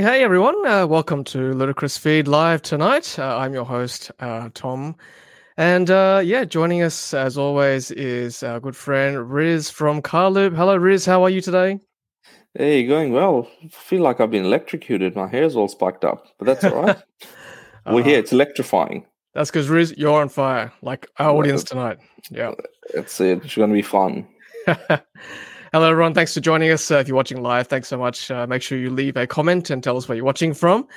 Hey, hey, everyone. Uh, welcome to Ludicrous Feed Live tonight. Uh, I'm your host, uh, Tom. And uh, yeah, joining us as always is our good friend Riz from Carloop. Hello, Riz. How are you today? Hey, going well. I feel like I've been electrocuted. My hair's all spiked up, but that's all right. We're here. It's electrifying. That's because Riz, you're on fire, like our audience tonight. Yeah. It's it. It's going to be fun. Hello, everyone. Thanks for joining us. Uh, if you're watching live, thanks so much. Uh, make sure you leave a comment and tell us where you're watching from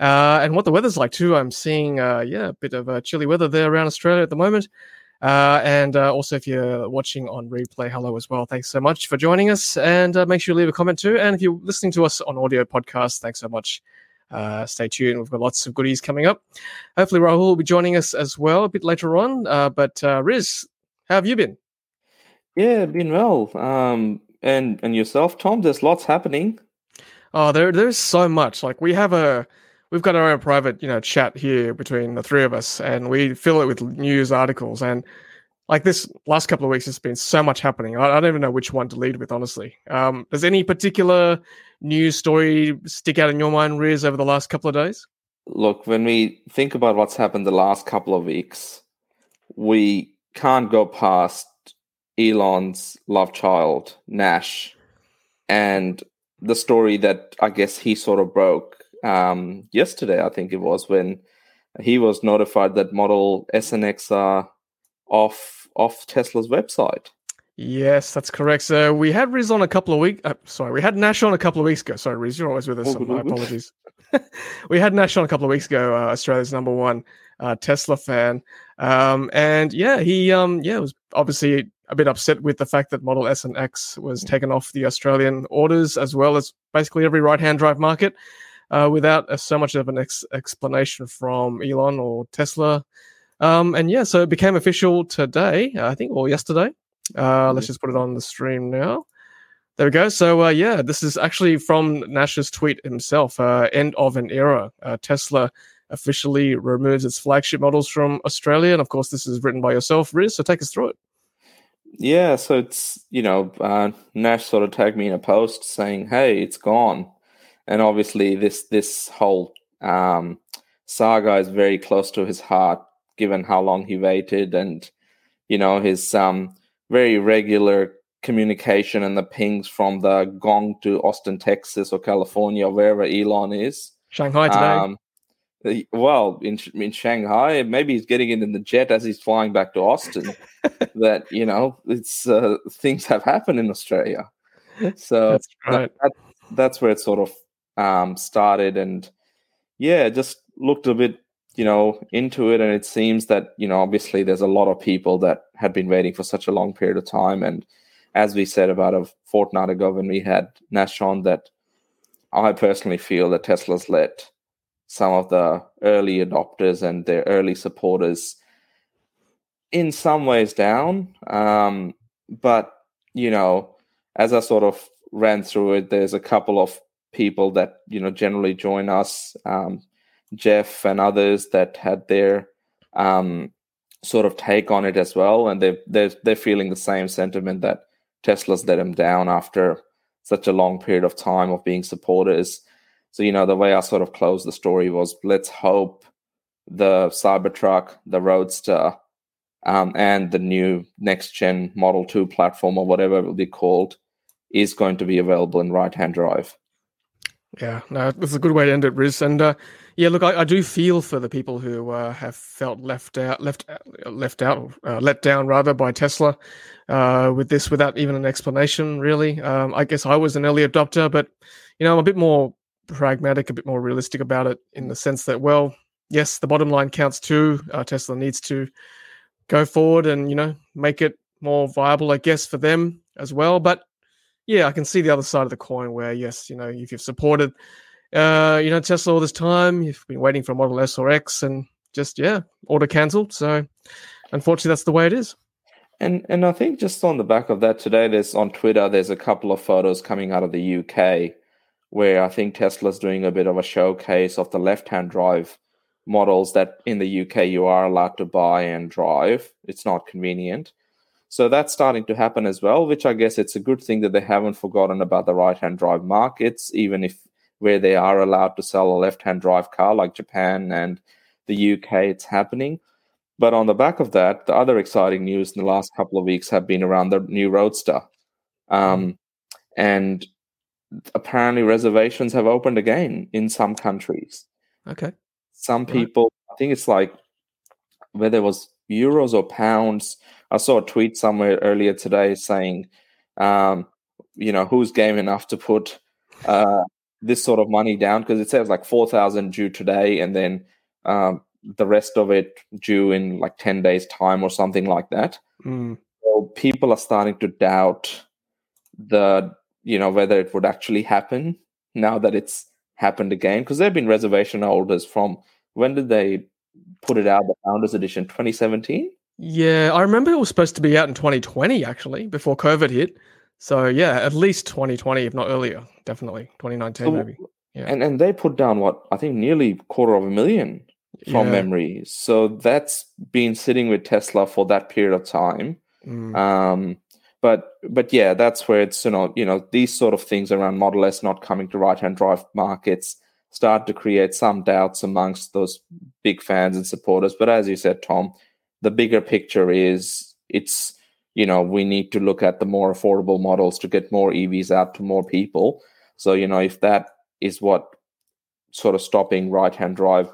uh, and what the weather's like, too. I'm seeing, uh, yeah, a bit of uh, chilly weather there around Australia at the moment. Uh, and also, if you're watching on replay, hello as well. Thanks so much for joining us. And make sure you leave a comment, too. And if you're listening to us on audio podcast, thanks so much. stay tuned. We've got lots of goodies coming up. Hopefully, Rahul will be joining us as well a bit later on. but Riz, how have you been? Yeah, been well. Um, and and yourself, Tom? There's lots happening. Oh, there there's so much. Like we have a we've got our own private, you know, chat here between the three of us, and we fill it with news articles. And like this last couple of weeks, there's been so much happening. I, I don't even know which one to lead with, honestly. Um, does any particular news story stick out in your mind, Riz, over the last couple of days? Look, when we think about what's happened the last couple of weeks, we can't go past Elon's love child, Nash, and the story that I guess he sort of broke um, yesterday, I think it was, when he was notified that Model S and X are off off Tesla's website. Yes, that's correct. So we had Riz on a couple of weeks. Uh, sorry, we had Nash on a couple of weeks ago. Sorry, Riz, you're always with us. My apologies. we had Nash on a couple of weeks ago. Uh, Australia's number one uh, Tesla fan, um, and yeah, he um, yeah was obviously a bit upset with the fact that Model S and X was mm. taken off the Australian orders, as well as basically every right-hand drive market, uh, without uh, so much of an ex- explanation from Elon or Tesla. Um, and yeah, so it became official today, I think, or yesterday. Uh, let's mm. just put it on the stream now. There we go. So uh, yeah, this is actually from Nash's tweet himself. Uh, end of an era. Uh, Tesla officially removes its flagship models from Australia, and of course, this is written by yourself, Riz. So take us through it. Yeah, so it's you know uh, Nash sort of tagged me in a post saying, "Hey, it's gone," and obviously this this whole um, saga is very close to his heart, given how long he waited and you know his um, very regular communication and the pings from the Gong to Austin, Texas, or California, wherever Elon is. Shanghai today. Um, well, in in Shanghai, maybe he's getting it in the jet as he's flying back to Austin. that you know, it's uh, things have happened in Australia. So that's, right. that, that's where it sort of um, started, and yeah, just looked a bit, you know, into it, and it seems that you know, obviously, there's a lot of people that had been waiting for such a long period of time, and as we said about a fortnight ago when we had Nash on, that I personally feel that Tesla's let some of the early adopters and their early supporters in some ways down. Um, but, you know, as I sort of ran through it, there's a couple of people that, you know, generally join us, um, Jeff and others that had their um, sort of take on it as well. And they're, they're, they're feeling the same sentiment that Tesla's let them down after such a long period of time of being supporters. So, you know, the way I sort of closed the story was let's hope the Cybertruck, the Roadster, um, and the new next gen Model 2 platform or whatever it will be called is going to be available in right hand drive. Yeah, no, it's a good way to end it, Riz. And uh, yeah, look, I, I, do feel for the people who uh, have felt left out, left, left out, uh, let down rather by Tesla uh, with this, without even an explanation. Really, um, I guess I was an early adopter, but you know, I'm a bit more pragmatic, a bit more realistic about it in the sense that, well, yes, the bottom line counts too. Uh, Tesla needs to go forward and you know make it more viable, I guess, for them as well. But yeah, I can see the other side of the coin where yes, you know, if you've supported, uh, you know, Tesla all this time, you've been waiting for a Model S or X, and just yeah, order cancelled. So unfortunately, that's the way it is. And and I think just on the back of that today, there's on Twitter, there's a couple of photos coming out of the UK where I think Tesla's doing a bit of a showcase of the left hand drive models that in the UK you are allowed to buy and drive. It's not convenient. So that's starting to happen as well, which I guess it's a good thing that they haven't forgotten about the right hand drive markets, even if where they are allowed to sell a left-hand drive car, like Japan and the UK. It's happening. But on the back of that, the other exciting news in the last couple of weeks have been around the new Roadster. Um, and apparently reservations have opened again in some countries. Okay. Some people, right. I think it's like whether it was euros or pounds. I saw a tweet somewhere earlier today saying, um, you know, who's game enough to put uh, this sort of money down? Because it says like 4,000 due today and then um, the rest of it due in like 10 days' time or something like that. Mm. So people are starting to doubt the you know whether it would actually happen now that it's happened again because there have been reservation holders from when did they put it out the founders edition? 2017 yeah i remember it was supposed to be out in 2020 actually before covid hit. So yeah at least 2020 if not earlier definitely. 2019 so, maybe. Yeah. and and they put down what i think nearly quarter of a million from yeah. memory. So that's been sitting with tesla for that period of time. Mm. um but but yeah, that's where it's you know you know these sort of things around Model S not coming to right hand drive markets start to create some doubts amongst those big fans and supporters. But as you said, Tom, the bigger picture is it's you know we need to look at the more affordable models to get more EVs out to more people. So you know if that is what sort of stopping right hand drive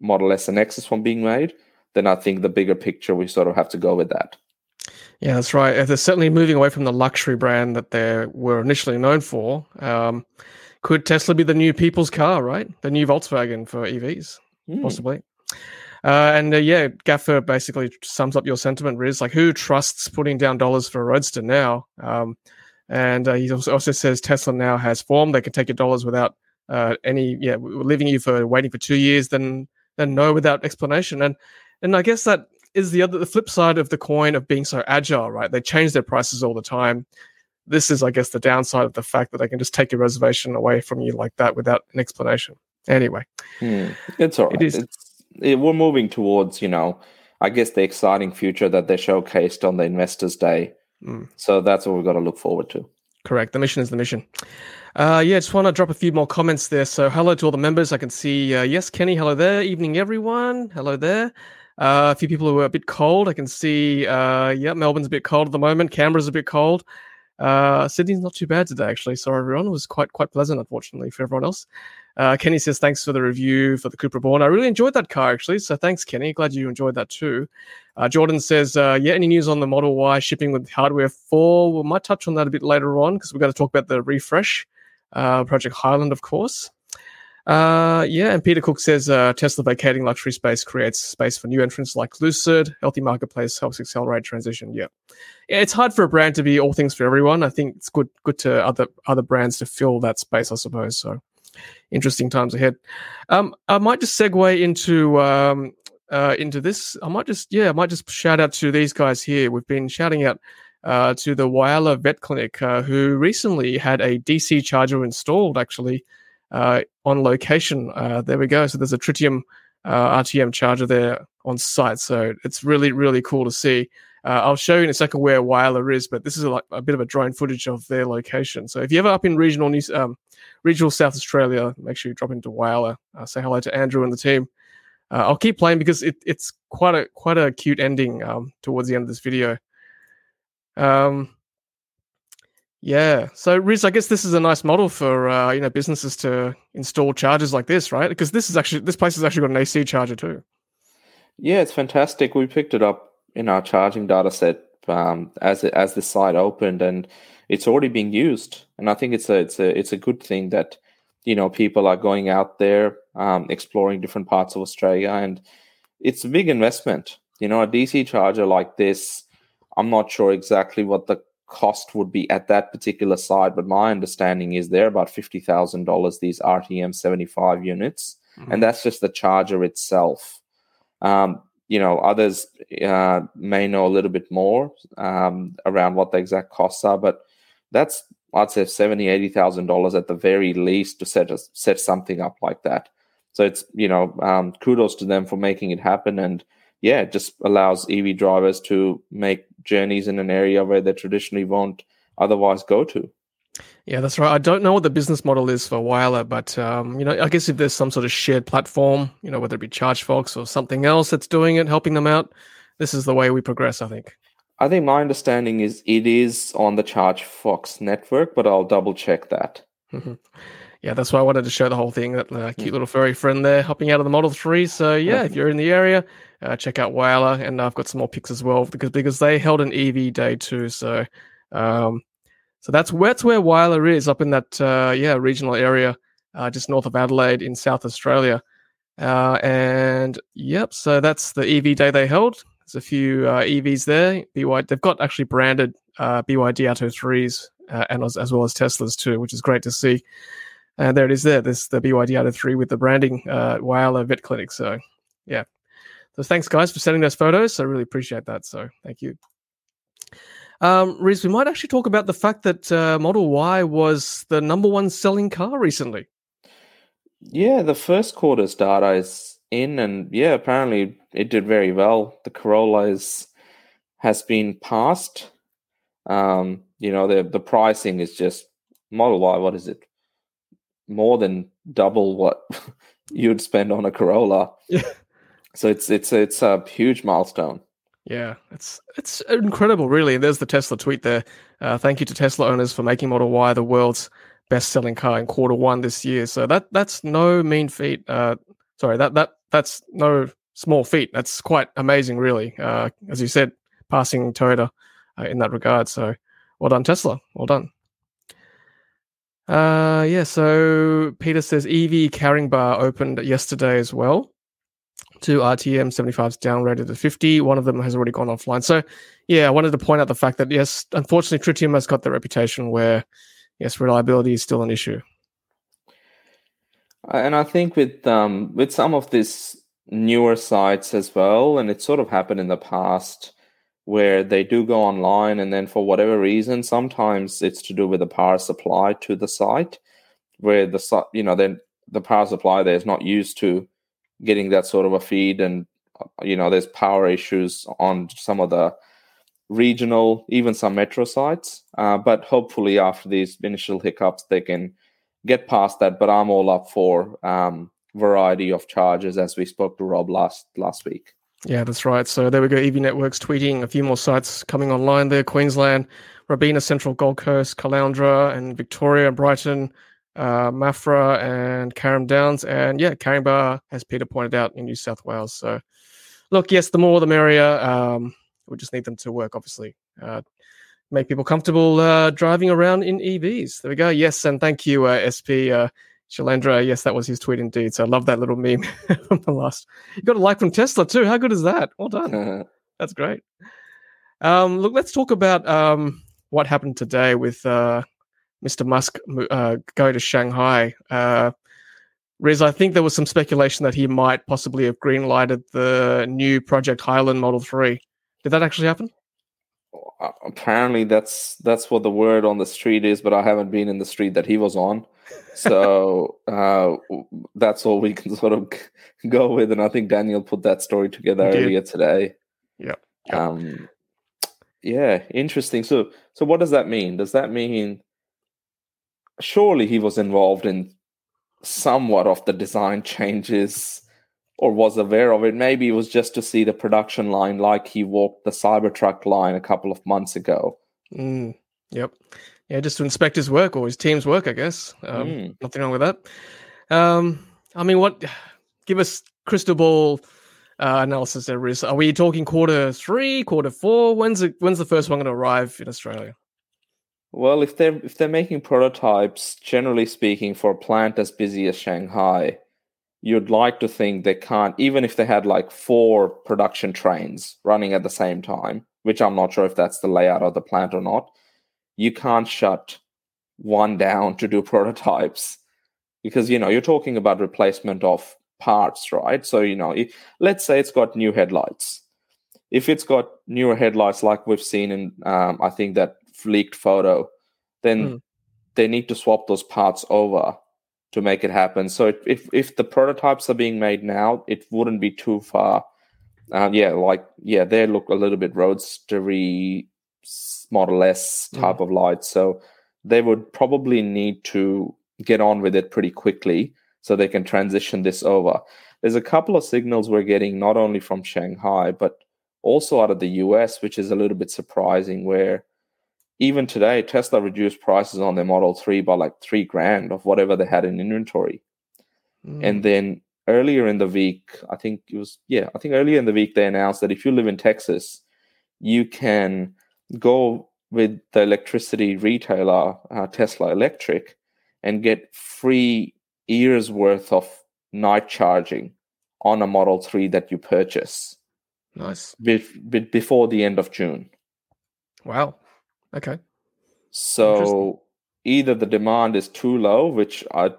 Model S and X's from being made, then I think the bigger picture we sort of have to go with that. Yeah, that's right. They're certainly moving away from the luxury brand that they were initially known for. Um, could Tesla be the new people's car, right? The new Volkswagen for EVs, mm. possibly. Uh, and uh, yeah, Gaffer basically sums up your sentiment, Riz. Like, who trusts putting down dollars for a Roadster now? Um, and uh, he also, also says Tesla now has form; they can take your dollars without uh, any, yeah, leaving you for waiting for two years, then then no without explanation. And and I guess that is the other the flip side of the coin of being so agile, right? They change their prices all the time. This is, I guess, the downside of the fact that they can just take your reservation away from you like that without an explanation. Anyway, hmm. it's all right. It is, it's, it, we're moving towards, you know, I guess the exciting future that they showcased on the Investors Day. Mm. So that's what we've got to look forward to. Correct. The mission is the mission. Uh, yeah, I just want to drop a few more comments there. So, hello to all the members. I can see, uh, yes, Kenny, hello there. Evening, everyone. Hello there. Uh, a few people who are a bit cold. I can see, uh, yeah, Melbourne's a bit cold at the moment. Canberra's a bit cold. Uh, Sydney's not too bad today, actually. Sorry, everyone. It was quite quite pleasant, unfortunately, for everyone else. Uh, Kenny says thanks for the review for the Cupra Born. I really enjoyed that car, actually. So thanks, Kenny. Glad you enjoyed that too. Uh, Jordan says, uh, yeah, any news on the Model Y shipping with hardware 4? We might touch on that a bit later on because we've got to talk about the refresh. Uh, Project Highland, of course. Uh, yeah, and Peter Cook says uh, Tesla vacating luxury space creates space for new entrants like Lucid. Healthy marketplace helps accelerate transition. Yeah. yeah, it's hard for a brand to be all things for everyone. I think it's good good to other other brands to fill that space. I suppose so. Interesting times ahead. Um, I might just segue into um, uh, into this. I might just yeah, I might just shout out to these guys here. We've been shouting out uh, to the Whyalla Vet Clinic, uh, who recently had a DC charger installed actually on location. Uh, there we go. So there's a Tritium uh, RTM charger there on site. So it's really, really cool to see. Uh, I'll show you in a second where Whyalla is, but this is a, like a bit of a drone footage of their location. So if you're ever up in regional New, um, regional South Australia, make sure you drop into Whyalla. Uh, say hello to Andrew and the team. Uh, I'll keep playing because it, it's quite a quite a cute ending um, towards the end of this video. Um, yeah. So, Riz, I guess this is a nice model for uh, you know businesses to install chargers like this, right? Because this is actually this place has actually got an AC charger too. Yeah, it's fantastic. We picked it up in our charging data set um, as it, as the site opened, and it's already being used. And I think it's a it's a it's a good thing that you know people are going out there um, exploring different parts of Australia, and it's a big investment. You know, a DC charger like this. I'm not sure exactly what the cost would be at that particular site, but my understanding is they're about fifty thousand dollars. These RTM seventy five units, mm-hmm. and that's just the charger itself. Um, you know, others uh, may know a little bit more um, around what the exact costs are, but that's I'd say seventy, eighty thousand dollars at the very least to set a, set something up like that. So it's you know, um, kudos to them for making it happen, and yeah, it just allows EV drivers to make journeys in an area where they traditionally won't otherwise go to. Yeah, that's right. I don't know what the business model is for Whyalla, but um, you know, I guess if there's some sort of shared platform, you know, whether it be ChargeFox or something else that's doing it, helping them out, this is the way we progress. I think. I think my understanding is it is on the ChargeFox network, but I'll double check that. Mm-hmm. Yeah, that's why I wanted to show the whole thing. That uh, cute little furry friend there hopping out of the Model Three. So yeah, if you're in the area, uh, check out Whyalla, and I've got some more pics as well because because they held an EV day too. So um, so that's where, that's where Whyalla is, up in that uh, yeah regional area, uh, just north of Adelaide in South Australia. Uh, and yep, so that's the EV day they held. There's a few uh, EVs there. BY, they've got actually branded uh, BYD threes uh, and as, as, well as Teslas too, which is great to see. And there it is. There, this the BYD Atto three with the branding uh, Whyalla Vet Clinic. So yeah, so thanks guys for sending those photos. I really appreciate that. So thank you. Um, Riz, we might actually talk about the fact that uh, Model Y was the number one selling car recently. Yeah, the first quarter's data is in, and yeah, apparently it did very well. The Corolla is has been passed. Um, you know, the the pricing is just Model Y. What is it? More than double what you'd spend on a Corolla. Yeah. So it's it's it's a huge milestone. Yeah, it's it's incredible, really. And there's the Tesla tweet there. Uh, thank you to Tesla owners for making Model Y the world's best-selling car in quarter one this year. So that that's no mean feat. Uh, sorry, that that that's no small feat. That's quite amazing, really. Uh, as you said, passing Toyota uh, in that regard. So well done, Tesla. Well done. Uh, yeah. So Peter says EV Caringbah opened yesterday as well two RTM 75s downrated to 50. One of them has already gone offline. So, yeah, I wanted to point out the fact that, yes, unfortunately, Tritium has got the reputation where, yes, reliability is still an issue. And I think with um, with some of these newer sites as well, and it sort of happened in the past where they do go online and then for whatever reason, sometimes it's to do with the power supply to the site where the you know then the power supply there is not used to getting that sort of a feed and you know there's power issues on some of the regional even some metro sites. Uh, but hopefully after these initial hiccups they can get past that. But i'm all up for um, variety of charges as we spoke to rob last last week yeah that's right so there we go Evie networks tweeting a few more sites coming online there queensland robina central gold coast caloundra and victoria brighton uh, Maffra and Carrum Downs, and yeah, Caringbah, as Peter pointed out, in New South Wales. So, look, yes, the more the merrier. Um, we just need them to work, obviously, uh, make people comfortable uh, driving around in EVs. There we go. Yes, and thank you, uh, SP Shalendra. Yes, that was his tweet indeed. So I love that little meme from the last. You got a like from Tesla too. How good is that? Well done. That's great. Um, look, let's talk about um, what happened today with uh, Mr. Musk uh, go to Shanghai. Uh, Riz, I think there was some speculation that he might possibly have greenlighted the new Project Highland Model 3. Did that actually happen? Apparently, that's that's what the word on the street is, but I haven't been in the street that he was on. So uh, that's all we can sort of go with. And I think Daniel put that story together earlier today. Yeah. Um, yeah, interesting. So, so what does that mean? Does that mean surely he was involved in somewhat of the design changes or was aware of it. Maybe it was just to see the production line like he walked the Cybertruck line a couple of months ago. Mm, yep. Yeah, just to inspect his work or his team's work, I guess. Um, mm. Nothing wrong with that. Um, I mean, what? Give us crystal ball uh, analysis there is. Are we talking quarter three, quarter four? When's it, when's the first one going to arrive in Australia? Well, if they're if they're making prototypes, generally speaking, for a plant as busy as Shanghai, you'd like to think they can't even if they had like four production trains running at the same time, which I'm not sure if that's the layout of the plant or not. You can't shut one down to do prototypes because you know you're talking about replacement of parts, right? So you know, if, let's say it's got new headlights. If it's got newer headlights, like we've seen in, um, I think that leaked photo, then mm. they need to swap those parts over to make it happen. So if if the prototypes are being made now, it wouldn't be too far. Uh, yeah, like yeah, they look a little bit roadstery, Model S type mm. of lights. So they would probably need to get on with it pretty quickly so they can transition this over. There's a couple of signals we're getting not only from Shanghai, but also out of the US, which is a little bit surprising, where even today, Tesla reduced prices on their Model 3 by like three grand of whatever they had in inventory. Mm. And then earlier in the week, I think it was, yeah, I think earlier in the week, they announced that if you live in Texas, you can go with the electricity retailer, uh, Tesla Electric, and get free years worth of night charging on a Model 3 that you purchase. Nice. Be- be- before the end of June. Wow. Okay. So either the demand is too low, which I,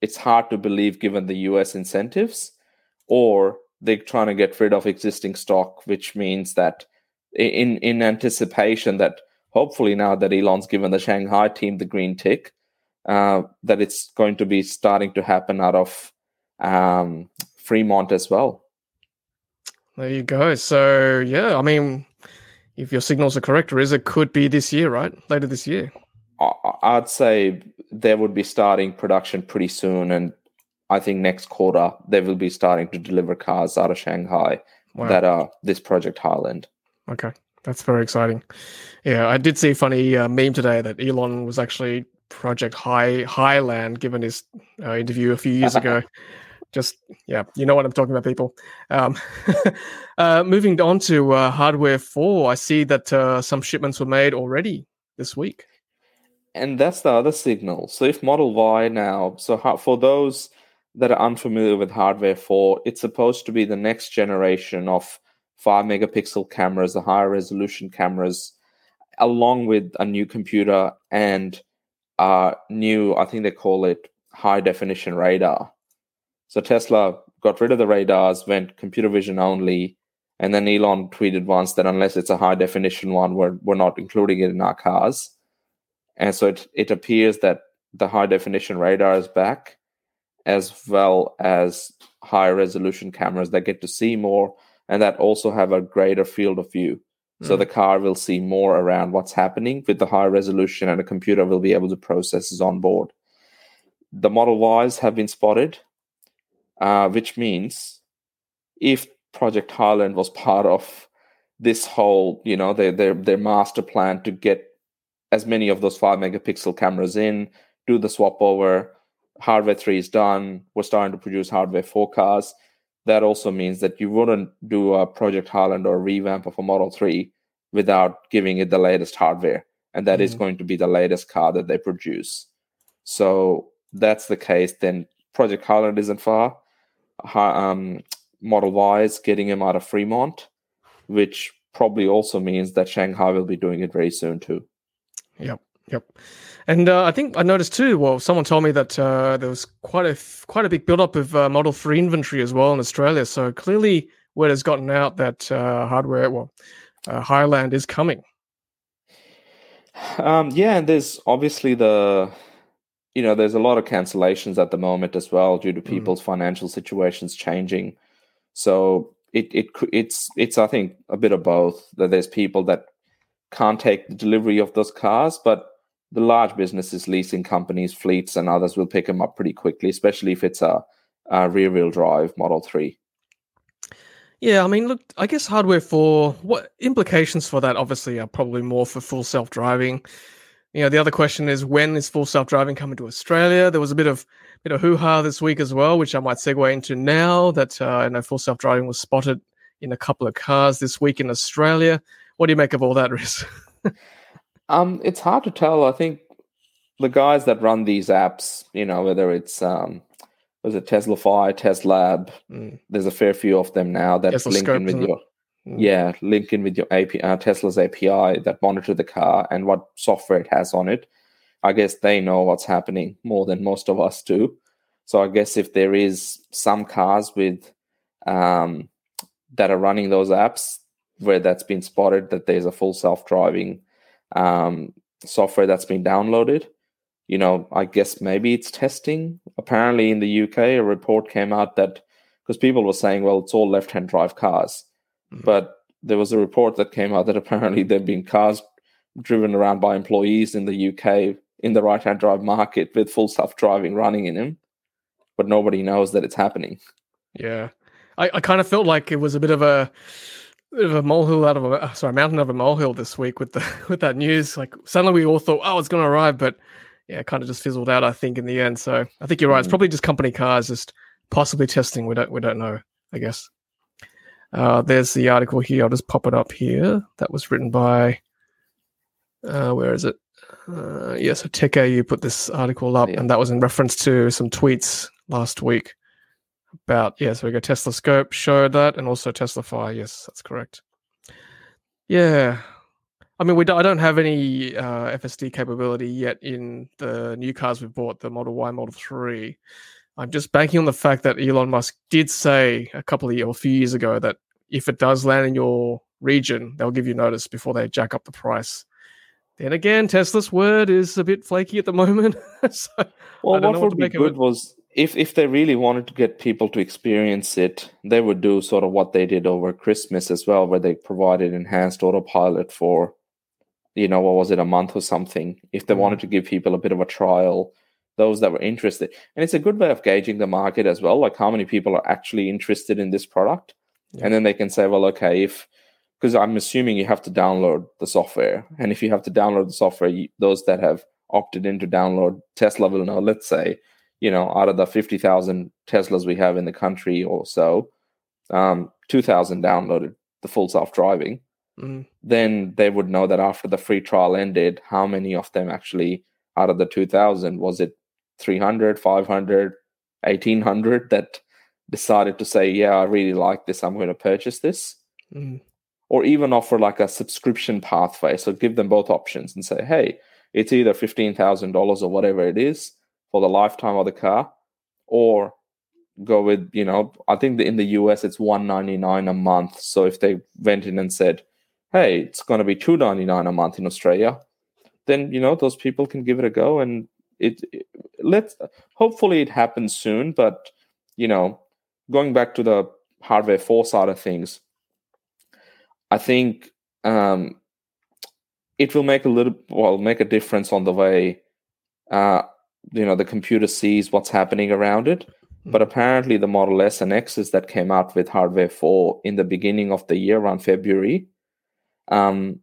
it's hard to believe given the US incentives, or they're trying to get rid of existing stock, which means that in in anticipation that hopefully now that Elon's given the Shanghai team the green tick, uh, that it's going to be starting to happen out of um, Fremont as well. There you go. So yeah, I mean, if your signals are correct, Riza could be this year, right? Later this year. I'd say they would be starting production pretty soon, and I think next quarter they will be starting to deliver cars out of Shanghai wow. that are this Project Highland. Okay, that's very exciting. Yeah, I did see a funny uh, meme today that Elon was actually Project High Highland, given his uh, interview a few years ago. Just yeah, you know what I'm talking about, people. Um, uh, moving on to uh, hardware four, I see that uh, some shipments were made already this week. And that's the other signal. So if Model Y now, so for those that are unfamiliar with hardware four, it's supposed to be the next generation of five megapixel cameras, the higher resolution cameras, along with a new computer and uh, new, I think they call it high definition radar. So Tesla got rid of the radars, went computer vision only, and then Elon tweeted once that unless it's a high definition one, we're, we're not including it in our cars. And so it, it appears that the high definition radar is back, as well as high resolution cameras that get to see more and that also have a greater field of view. So hmm. the car will see more around what's happening with the high resolution, and a computer will be able to process this on board. The Model Ys have been spotted, uh, which means if Project Highland was part of this whole, you know, their their their master plan to get as many of those five megapixel cameras in, do the swap over. Hardware three is done. We're starting to produce hardware four cars that also means that you wouldn't do a Project Highland or a revamp of a Model 3 without giving it the latest hardware. And that mm-hmm. is going to be the latest car that they produce. So that's the case. Then Project Highland isn't far. Um, Model Y is getting him out of Fremont, which probably also means that Shanghai will be doing it very soon too. Yep. Yep. And uh, I think I noticed too. Well, someone told me that uh, there was quite a quite a big buildup of uh, Model Three inventory as well in Australia. So clearly, word has gotten out that uh, hardware, well, uh, Highland is coming. Um, yeah, and there's obviously the, you know, there's a lot of cancellations at the moment as well due to mm-hmm. people's mm. financial situations changing. So it it it's it's I think a bit of both. That there's people that can't take the delivery of those cars, but the large businesses, leasing companies, fleets, and others will pick them up pretty quickly, especially if it's a, a rear wheel drive Model 3. Yeah, I mean, look, I guess hardware for what implications for that obviously are probably more for full self driving. You know, the other question is when is full self driving coming to Australia? There was a bit of bit of hoo ha this week as well, which I might segue into now. That uh, I know full self driving was spotted in a couple of cars this week in Australia. What do you make of all that, Riz? Um, it's hard to tell. I think the guys that run these apps, you know, whether it's um, was it Tesla TeslaFi, TesLab, mm. there's a fair few of them now that Tesla link in with your mm. yeah, link in with your API, uh, Tesla's API that monitor the car and what software it has on it. I guess they know what's happening more than most of us do. So I guess if there is some cars with um, that are running those apps where that's been spotted that there's a full self-driving um, software that's been downloaded. You know, I guess maybe it's testing. Apparently, in the UK, a report came out that because people were saying, well, it's all left hand drive cars. Mm-hmm. But there was a report that came out that apparently there have been cars driven around by employees in the UK in the right hand drive market with full self driving running in them. but nobody knows that it's happening. Yeah, I, I kind of felt like it was a bit of a bit of a molehill out of a uh, sorry mountain of a molehill this week with the with that news. Like suddenly we all thought, oh, it's going to arrive, but yeah, kind of just fizzled out. I think in the end. So I think you're right. It's mm. probably just company cars, just possibly testing. We don't we don't know. I guess. Uh, there's the article here. I'll just pop it up here. That was written by. Uh, where is it? Uh, yeah, so TechAU put this article up, yeah. and that was in reference to some tweets last week about yeah. So we go Tesla Scope showed that, and also TeslaFi. Yes, that's correct. Yeah, I mean we do, I don't have any uh, FSD capability yet in the new cars we've bought, the Model Y, Model Three. I'm just banking on the fact that Elon Musk did say a couple of years, or a few years ago that if it does land in your region, they'll give you notice before they jack up the price. Then again, Tesla's word is a bit flaky at the moment. so well, what would be good was if if they really wanted to get people to experience it, they would do sort of what they did over Christmas as well, where they provided enhanced autopilot for, you know, what was it, a month or something. If they mm. wanted to give people a bit of a trial those that were interested. And it's a good way of gauging the market as well, like how many people are actually interested in this product. Yeah. And then they can say, well, okay, if because I'm assuming you have to download the software, and if you have to download the software, you, those that have opted in to download Tesla will know. Let's say, you know, out of the fifty thousand Teslas we have in the country or so, um, two thousand downloaded the full self driving. Mm. Then they would know that after the free trial ended, how many of them actually out of the 2000 was it 300, 500, 1800 that decided to say, yeah, I really like this. I'm going to purchase this. Mm. Or even offer like a subscription pathway. So give them both options and say, hey, it's either $15,000 or whatever it is for the lifetime of the car, or go with, you know, I think in the US it's 199 a month. So if they went in and said, hey, it's going to be 299 a month in Australia, then, you know, those people can give it a go and it, it let's hopefully it happens soon but you know going back to the hardware 4 side of things i think um, it will make a little well make a difference on the way uh, you know the computer sees what's happening around it hmm. but apparently the model s and x's that came out with hardware 4 in the beginning of the year around february um,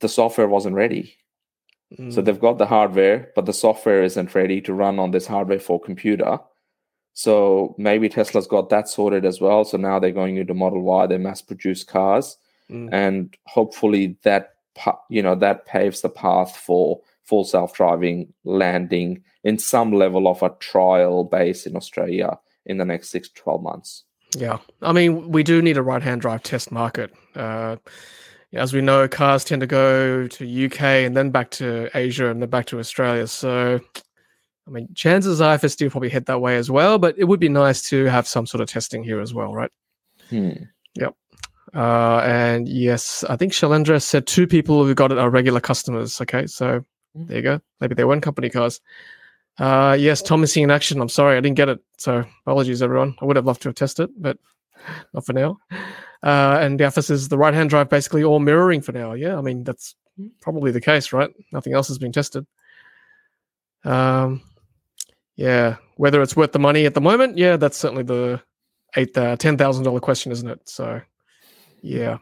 the software wasn't ready so mm. they've got the hardware, but the software isn't ready to run on this hardware for computer. So maybe Tesla's got that sorted as well. So now they're going into Model Y, they mass produce cars, mm. and hopefully that you know that paves the path for full self driving landing in some level of a trial base in Australia in the next six to twelve months. Yeah, I mean we do need a right hand drive test market. Uh, as we know, cars tend to go to UK and then back to Asia and then back to Australia. So, I mean, chances are FSD will probably head that way as well. But it would be nice to have some sort of testing here as well, right? Hmm. Yep. Uh, and yes, I think Shalendra said two people who got it are regular customers. Okay, so. There you go. Maybe they weren't company cars. Uh, yes, Thomas in action. I'm sorry, I didn't get it. So apologies, everyone. I would have loved to have tested, but not for now. Uh, and the office is the right hand drive basically all mirroring for now. Yeah, I mean, that's probably the case, right? Nothing else has been tested. Um, yeah, whether it's worth the money at the moment, yeah, that's certainly the eight uh, ten thousand dollar question, isn't it? So, yeah,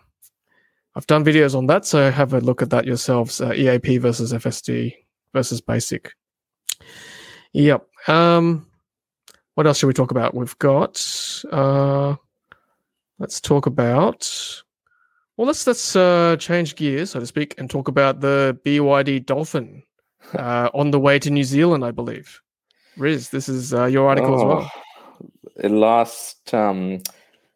I've done videos on that, so have a look at that yourselves. Uh, EAP versus FSD versus basic. Yep. Um, what else should we talk about? We've got uh, let's talk about. Well, let's let's uh, change gears, so to speak, and talk about the BYD Dolphin uh, on the way to New Zealand, I believe. Riz, this is uh, your article oh, as well. Oh, last, um,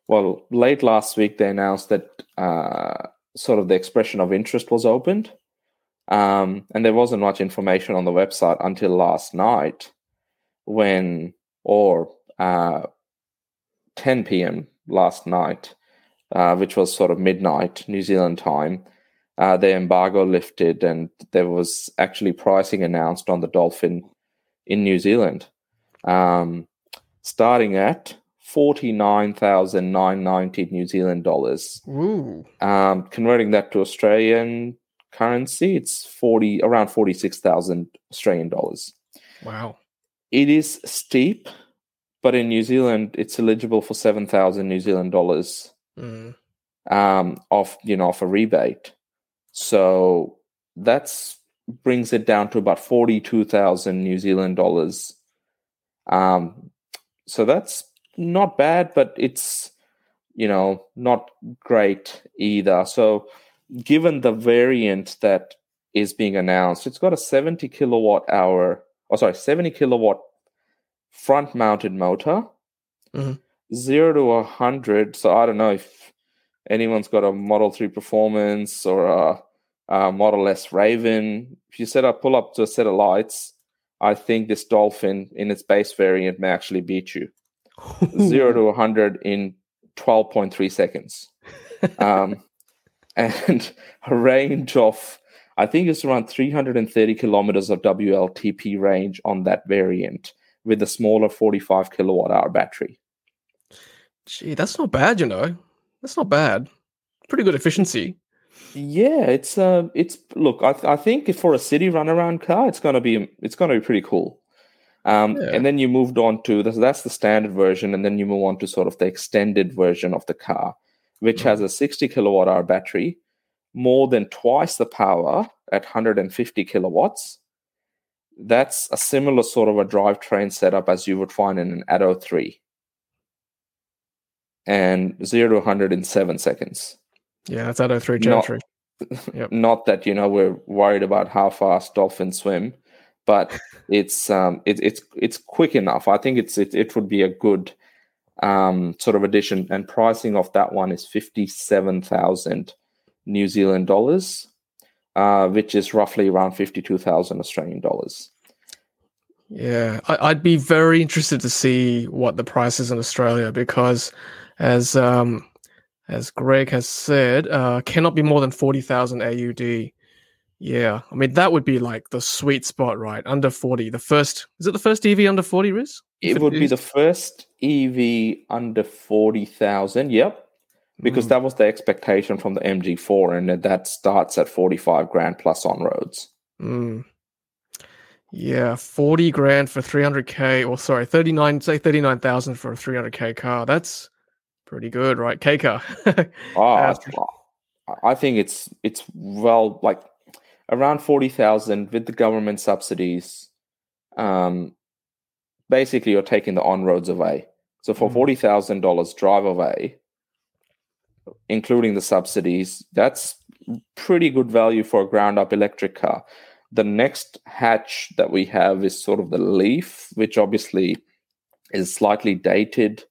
well, late last week, they announced that uh, sort of the expression of interest was opened, um, and there wasn't much information on the website until last night, when or uh, 10 p.m last night, uh, which was sort of midnight New Zealand time. Uh, the embargo lifted, and there was actually pricing announced on the Dolphin in New Zealand, um, starting at forty nine thousand nine ninety New Zealand dollars. Um, converting that to Australian currency, it's forty around forty six thousand Australian dollars. Wow, it is steep, but in New Zealand, it's eligible for seven thousand New Zealand dollars mm. um, off you know off a rebate. So that's brings it down to about forty two thousand New Zealand dollars. Um, so that's not bad, but it's you know not great either. So given the variant that is being announced, it's got a 70 kilowatt hour, oh sorry, 70 kilowatt front mounted motor, mm-hmm. zero to a hundred. So I don't know if anyone's got a Model 3 Performance or a, a Model S Raven. If you set up pull up to a set of lights, I think this Dolphin in its base variant may actually beat you. Zero to 100 in 12.3 seconds. Um, and a range of, I think it's around 330 kilometers of WLTP range on that variant with a smaller 45 kilowatt hour battery. Gee, that's not bad, you know. That's not bad. Pretty good efficiency. Yeah, it's uh, it's look. I, th- I think for a city runaround car, it's gonna be it's gonna be pretty cool. Um, yeah. And then you moved on to the, that's the standard version, and then you move on to sort of the extended version of the car, which mm-hmm. has a 60 kilowatt hour battery, more than twice the power at 150 kilowatts. That's a similar sort of a drivetrain setup as you would find in an Atto 3 and 0 to 100 in 7 seconds. Yeah, that's Atto 3 Gen 3. Yep. Not that, you know, we're worried about how fast dolphins swim, but it's um it, it's it's quick enough. I think it's it, it would be a good um sort of addition and pricing of that one is 57,000 New Zealand dollars, uh, which is roughly around 52,000 Australian dollars. Yeah, I, would be very interested to see what the price is in Australia because, as um, as Greg has said, uh, cannot be more than forty thousand AUD. Yeah, I mean that would be like the sweet spot, right? Under forty, the first is it the first EV under forty, Riz? It, it would is? be the first EV under forty thousand. Yep, because mm. that was the expectation from the MG4, and that starts at 45 grand plus on roads. Mm. Yeah, 40 grand for 300k, or sorry, 39, say 39,000 for a 300k car. That's pretty good, right? K car. oh, I think it's it's well like around 40,000 with the government subsidies. Um, basically, you're taking the on roads away. So for mm. $40,000 drive away, including the subsidies, that's pretty good value for a ground up electric car. The next hatch that we have is sort of the Leaf, which obviously is slightly dated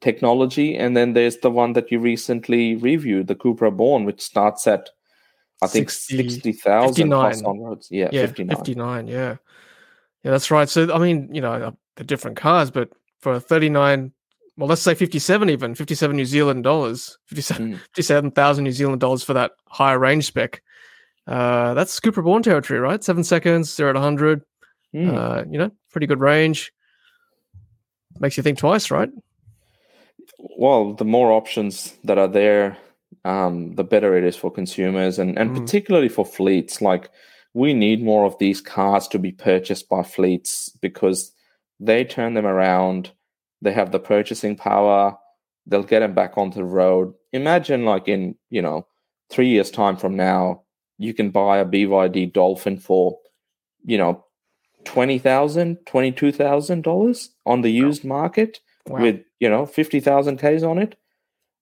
technology. And then there's the one that you recently reviewed, the Cupra Born, which starts at I think 60,000 60, plus on. Yeah, yeah 59. 59. Yeah. Yeah, that's right. So, I mean, you know, they're different cars, but for 39 well, let's say 57 even, 57 New Zealand dollars, 57,000 mm. 57, New Zealand dollars for that higher range spec. Uh, that's Cupra Born territory, right? Seven seconds, zero to 100. Mm. Uh, you know, pretty good range. Makes you think twice, right? Well, the more options that are there, um, the better it is for consumers and, and mm. particularly for fleets. Like, we need more of these cars to be purchased by fleets because they turn them around they have the purchasing power. They'll get them back onto the road. Imagine, like in you know, three years time from now, you can buy a BYD Dolphin for, you know, twenty thousand, twenty-two thousand dollars on the used market wow. with you know fifty thousand k's on it.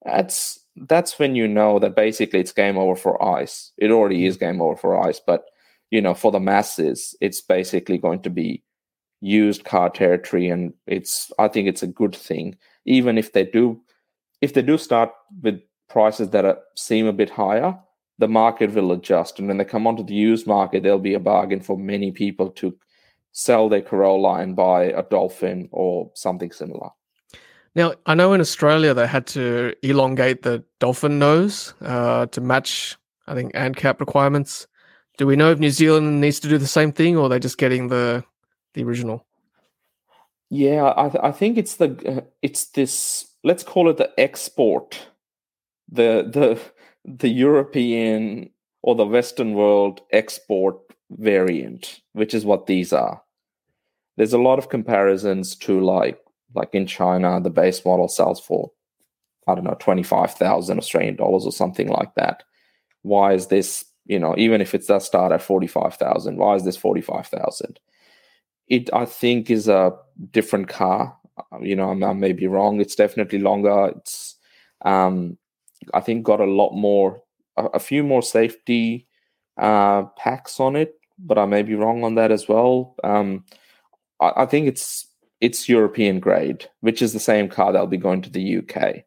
That's that's when you know that basically it's game over for ICE. It already is mm-hmm. game over for ICE, but you know for the masses, it's basically going to be used car territory and it's i think it's a good thing. Even if they do if they do start with prices that are, seem a bit higher the market will adjust. And when they come onto the used market there'll be a bargain for many people to sell their corolla and buy a dolphin or something similar now i know in australia they had to elongate the dolphin nose uh, to match i think ancap requirements do we know if new zealand needs to do the same thing or are they just getting the the original. Yeah, I, th- I think it's the uh, it's this. Let's call it the export, the the the European or the Western world export variant, which is what these are. There's a lot of comparisons to like like in China, the base model sells for I don't know twenty five thousand Australian dollars or something like that. Why is this? You know, even if it does start at forty five thousand, why is this forty five thousand? It I think is a different car. You know, I may be wrong. It's definitely longer. It's um, I think got a lot more, a, a few more safety uh, packs on it, but I may be wrong on that as well. Um, I, I think it's it's European grade, which is the same car that'll be going to the UK.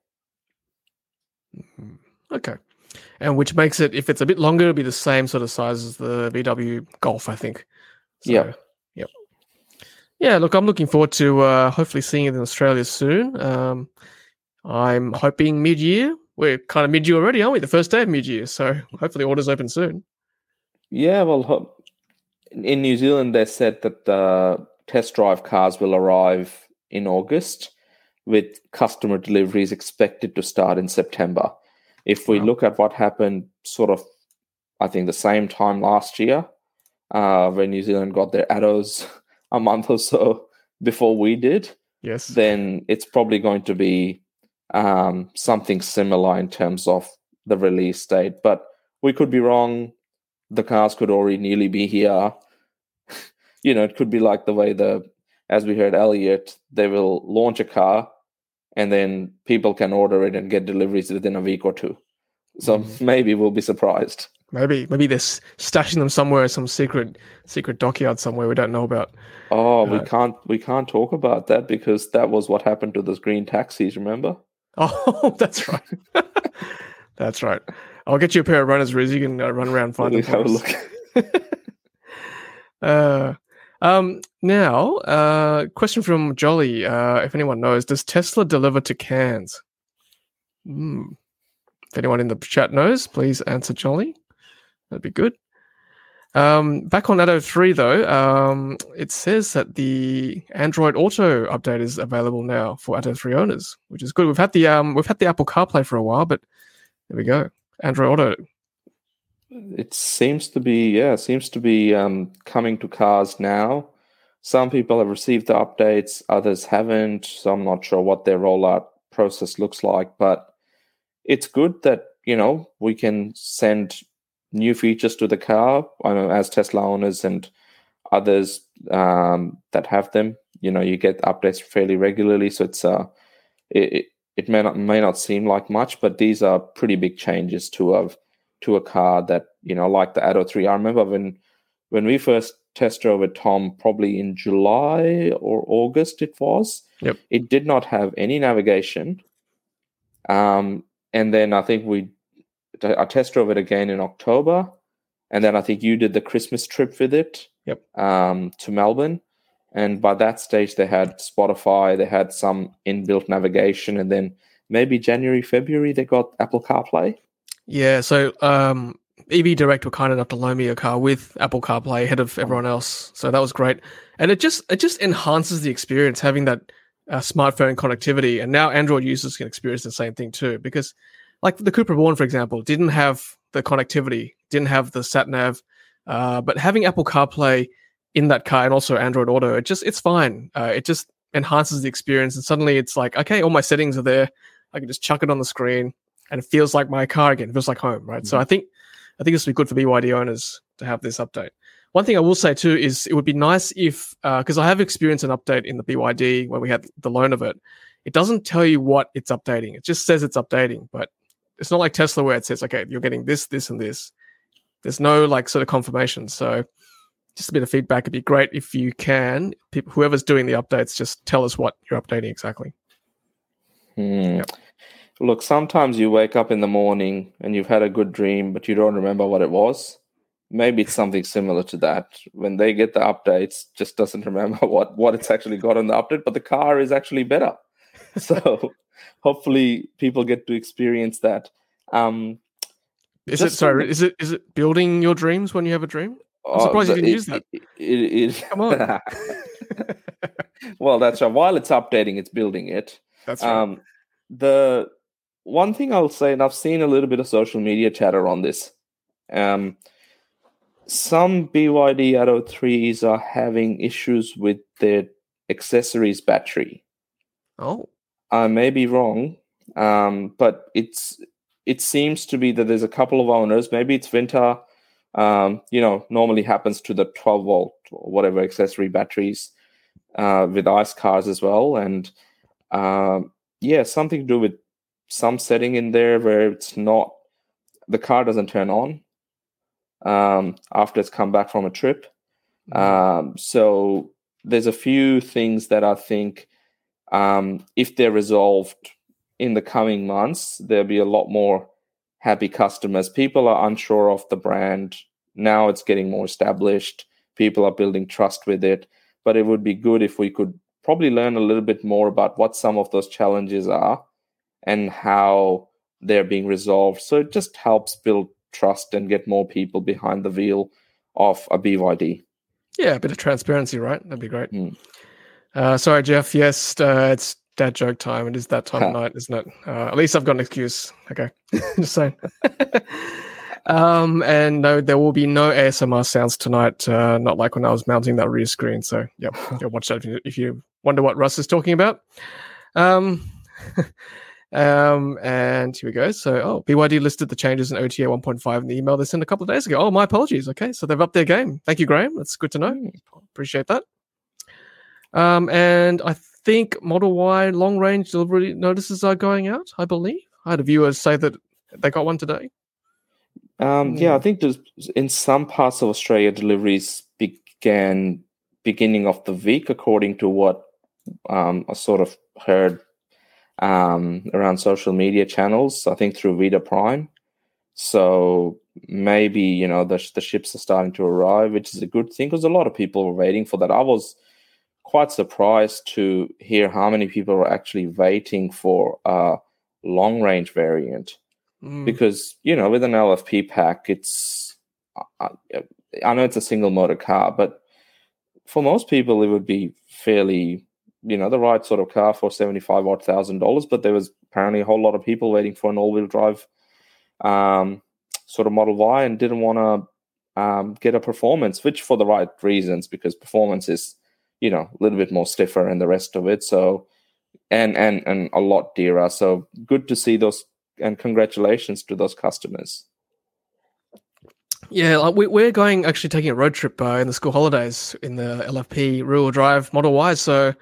Mm-hmm. Okay. And which makes it, if it's a bit longer, it'll be the same sort of size as the VW Golf, I think. So, yeah. Yep. Yeah, look, I'm looking forward to uh, hopefully seeing it in Australia soon. Um, I'm hoping mid year. We're kind of mid year already, aren't we? The first day of mid year. So hopefully orders open soon. Yeah, well, in New Zealand, they said that uh, test drive cars will arrive in August, with customer deliveries expected to start in September. If we wow. look at what happened, sort of, I think the same time last year, uh, when New Zealand got their Attos a month or so before we did, yes, then it's probably going to be um, something similar in terms of the release date. But we could be wrong. The cars could already nearly be here you know, it could be like the way the, as we heard Elliot, they will launch a car and then people can order it and get deliveries within a week or two. So mm. maybe we'll be surprised. Maybe, maybe they're stashing them somewhere, some secret, secret dockyard somewhere we don't know about. Oh, uh, we can't, we can't talk about that because that was what happened to those green taxis. Remember? Oh, that's right. that's right. I'll get you a pair of runners, Riz. You can uh, run around and find them. Have a look. uh, um, now, uh, question from Jolly. Uh, if anyone knows, does Tesla deliver to Cairns? Hmm. If anyone in the chat knows, please answer Jolly. That'd be good. Um, back on Atto 3, though, um, it says that the Android Auto update is available now for Atto 3 owners, which is good. We've had the um, we've had the Apple CarPlay for a while, but there we go. Android Auto it seems to be yeah seems to be um, coming to cars now. Some people have received the updates others haven't so i'm not sure what their rollout process looks like but it's good that you know we can send new features to the car know, as tesla owners and others um, that have them. You know you get updates fairly regularly so it's uh it, it may not may not seem like much but these are pretty big changes to of to a car that you know like the Atto 3. I remember when when we first test drove with Tom, probably in July or August it was. Yep. It did not have any navigation. Um, and then I think we I test drove it again in October, and then I think you did the Christmas trip with it. Yep. Um, to Melbourne, and by that stage they had Spotify, they had some inbuilt navigation, and then maybe January, February they got Apple CarPlay. Yeah, so um, EV Direct were kind enough to loan me a car with Apple CarPlay ahead of everyone else, so that was great. And it just it just enhances the experience having that uh, smartphone connectivity. And now Android users can experience the same thing too, because like the Cupra Born, for example, didn't have the connectivity, didn't have the sat nav, uh, but having Apple CarPlay in that car and also Android Auto, it just it's fine. Uh, it just enhances the experience, and suddenly it's like okay, all my settings are there. I can just chuck it on the screen and it feels like my car again. It feels like home, right? Mm-hmm. So I think I think this would be good for BYD owners to have this update. One thing I will say too is it would be nice if because uh, I have experienced an update in the BYD where we had the loan of it. It doesn't tell you what it's updating. It just says it's updating, but it's not like Tesla where it says, okay, you're getting this, this, and this. There's no like sort of confirmation. So just a bit of feedback. It'd be great if you can, people, whoever's doing the updates, just tell us what you're updating exactly. Hmm. Yep. Look, sometimes you wake up in the morning and you've had a good dream, but you don't remember what it was. Maybe it's something similar to that. When they get the updates, just doesn't remember what what it's actually got on the update, but the car is actually better. So hopefully people get to experience that. Um, is it sorry? Is it is it building your dreams when you have a dream? I'm oh, surprised you didn't it, use that. It, it, it Come on. well, that's right. While it's updating, it's building it. That's right. Um, the one thing I'll say, and I've seen a little bit of social media chatter on this. Um, some BYD Atto 3s are having issues with their accessories battery. Oh. I may be wrong, um, but it's it seems to be that there's a couple of owners. Maybe it's Vinta. Um, you know, normally happens to the 12 volt or whatever accessory batteries uh, with ICE cars as well, and um, yeah, something to do with some setting in there where it's not the car doesn't turn on um, after it's come back from a trip. Mm-hmm. Um, so there's a few things that I think um, if they're resolved in the coming months, there'll be a lot more happy customers. People are unsure of the brand. Now it's getting more established. People are building trust with it. But it would be good if we could probably learn a little bit more about what some of those challenges are and how they're being resolved. So it just helps build trust and get more people behind the wheel of a BYD. Yeah, a bit of transparency, right? That'd be great. Mm. Uh, sorry, Jeff. Yes, uh, it's dad joke time. It is that time of night, isn't it? Uh, at least I've got an excuse. Okay, just saying. um, and no, there will be no ASMR sounds tonight. Uh, not like when I was mounting that rear screen. So, yeah, watch that if you, if you wonder what Russ is talking about. Um, um, and here we go. So, oh, BYD listed the changes in OTA 1.5 in the email they sent a couple of days ago. Oh, my apologies. Okay, so they've upped their game. Thank you, Graham. That's good to know. Hmm. Appreciate that. Um, and I think Model Y long range delivery notices are going out. I believe I had a viewer say that they got one today. Um, yeah, I hmm. think there's in some parts of Australia deliveries began beginning of the week, according to what um, I sort of heard um, around social media channels. I think through Vida Prime. So maybe you know the the ships are starting to arrive, which is a good thing because a lot of people were waiting for that. I was quite surprised to hear how many people were actually waiting for a long range variant mm. because you know with an LFP pack, it's I, I know it's a single motor car, but for most people it would be fairly you know the right sort of car for seventy five odd thousand dollars. But there was apparently a whole lot of people waiting for an all wheel drive um, sort of Model Y and didn't want to um, get a performance, which for the right reasons because performance is you know a little bit more stiffer and the rest of it. So and and and a lot dearer. So good to see those and congratulations to those customers. Yeah, like we, are going actually taking a road trip uh, in the school holidays in the LFP wheel drive Model Y. So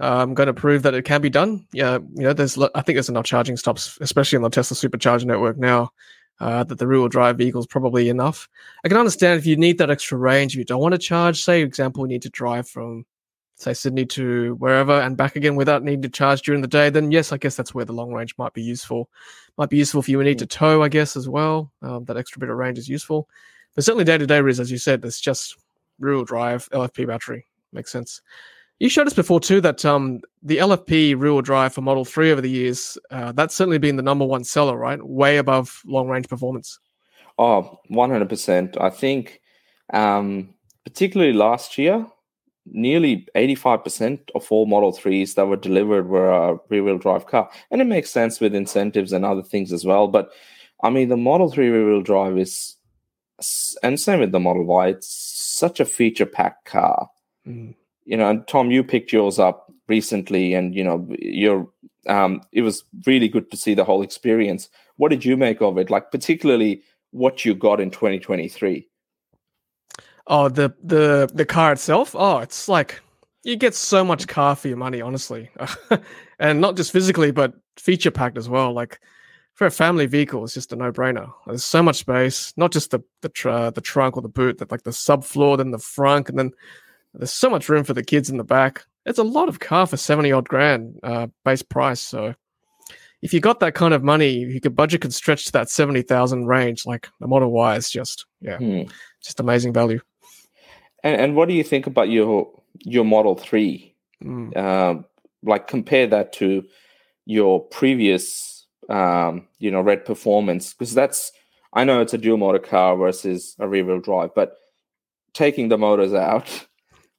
I'm going to prove that it can be done. Yeah, you know, there's I think there's enough charging stops, especially on the Tesla Supercharger network now, uh, that the rear-wheel drive vehicle is probably enough. I can understand if you need that extra range, if you don't want to charge, say, example, you need to drive from, say, Sydney to wherever and back again without needing to charge during the day. Then yes, I guess that's where the long range might be useful. Might be useful if you need to tow, I guess, as well. Um, that extra bit of range is useful. But certainly day to day, as you said, it's just rear-wheel drive LFP battery makes sense. You showed us before too that um, the LFP rear-wheel drive for Model Three over the years uh, that's certainly been the number one seller, right? Way above long-range performance. Oh, 100%. I think, um, particularly last year, nearly 85% of all Model 3s that were delivered were a rear-wheel drive car. And it makes sense with incentives and other things as well. But I mean, the Model 3 rear-wheel drive is, and same with the Model Y, it's such a feature-packed car. Mm you know, and Tom, you picked yours up recently, and you know, you're. Um, it was really good to see the whole experience. What did you make of it? Like, particularly what you got in 2023. Oh, the the the car itself. Oh, it's like you get so much car for your money, honestly, and not just physically, but feature packed as well. Like for a family vehicle, it's just a no brainer. There's so much space, not just the the tr- the trunk or the boot, that like the subfloor, then the front, and then there's so much room for the kids in the back. It's a lot of car for 70 odd grand uh, base price. So if you got that kind of money, you could budget could stretch to that 70,000 range, like the Model Y is just, yeah, hmm. just amazing value. And, and what do you think about your, your Model 3? Mm. Uh, like compare that to your previous, um, you know, red performance, because that's, I know it's a dual motor car versus a rear wheel drive, but taking the motors out,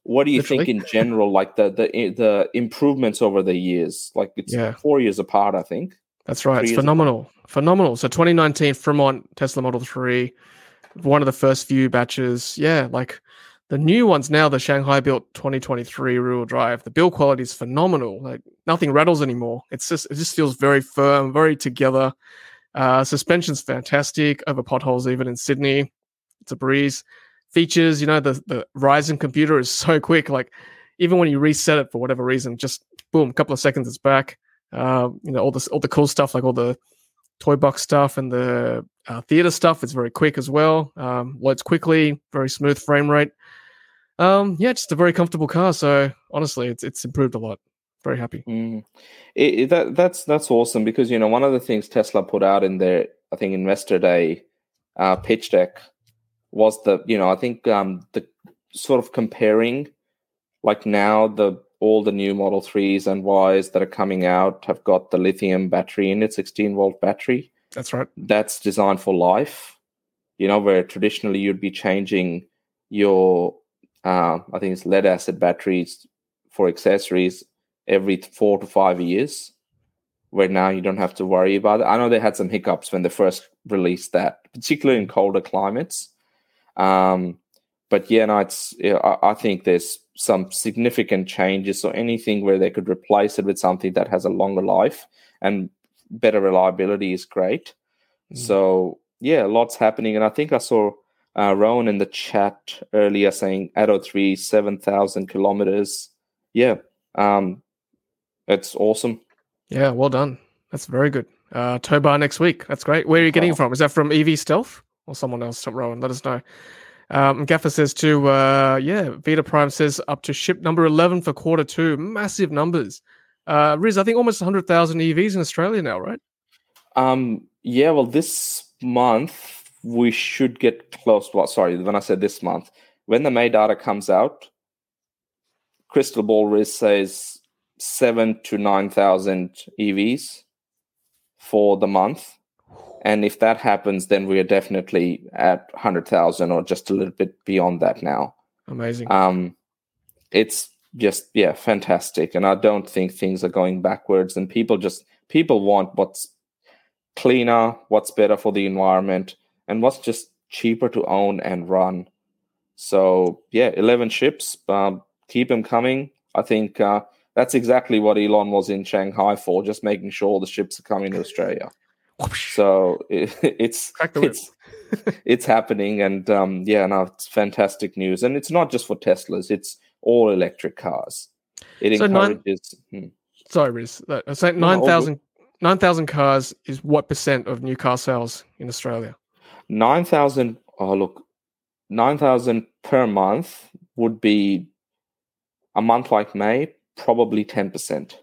what do you Literally. think in general like the the the improvements over the years like it's yeah. four years apart i think that's right it's phenomenal apart. phenomenal so 2019 fremont tesla model 3 one of the first few batches. Yeah, like the new ones now, the Shanghai built 2023 rear drive. The build quality is phenomenal. Like nothing rattles anymore. It's just it just feels very firm, very together. Uh, suspension's fantastic over potholes, even in Sydney. It's a breeze. Features, you know, the the Ryzen computer is so quick. Like even when you reset it for whatever reason, just boom, a couple of seconds, it's back. Uh, you know, all this all the cool stuff, like all the toy box stuff and the uh, theater stuff. It's very quick as well. Um, loads quickly, very smooth frame rate. Um, yeah, just a very comfortable car. So honestly, it's it's improved a lot. Very happy. Mm. It, it, that that's that's awesome because you know one of the things Tesla put out in their I think Investor Day uh, pitch deck was the you know I think um, the sort of comparing like now the all the new Model 3s and Ys that are coming out have got the lithium battery in it, 16 volt battery. That's right. That's designed for life. You know, where traditionally you'd be changing your, uh, I think it's lead acid batteries for accessories every four to five years, where now you don't have to worry about it. I know they had some hiccups when they first released that, particularly in colder climates. Um, but yeah, no, it's. I, I think there's some significant changes. So anything where they could replace it with something that has a longer life and better reliability is great. Mm. So yeah, lots happening, and I think I saw uh, Rowan in the chat earlier saying Atto three seven thousand kilometers. Yeah, um, it's awesome. Yeah, well done. That's very good. Uh, tow bar next week. That's great. Where are you getting oh. from? Is that from EV Stealth or someone else? Rowan, let us know. Um, Gaffer says too, uh, yeah, Vita Prime says up to ship number 11 for quarter two. Massive numbers. Uh, Riz, I think almost 100,000 EVs in Australia now, right? Um, yeah, well, this month we should get close. Well, sorry, when I said this month, when the May data comes out, Crystal Ball Riz says seven to 9,000 EVs for the month. And if that happens, then we are definitely at 100,000 or just a little bit beyond that now. Amazing. Um, it's just, yeah, fantastic. And I don't think things are going backwards. And people just, people want what's cleaner, what's better for the environment, and what's just cheaper to own and run. So, yeah, 11 ships, um, keep them coming. I think uh, that's exactly what Elon was in Shanghai for, just making sure the ships are coming to Australia. So it, it's it's it's happening, and um, yeah, now it's fantastic news, and it's not just for Teslas; it's all electric cars. It so encourages. Nine, hmm. Sorry, Riz. So nine thousand nine thousand cars is what percent of new car sales in Australia? Nine thousand. Oh, look, nine thousand per month would be a month like May, probably ten percent.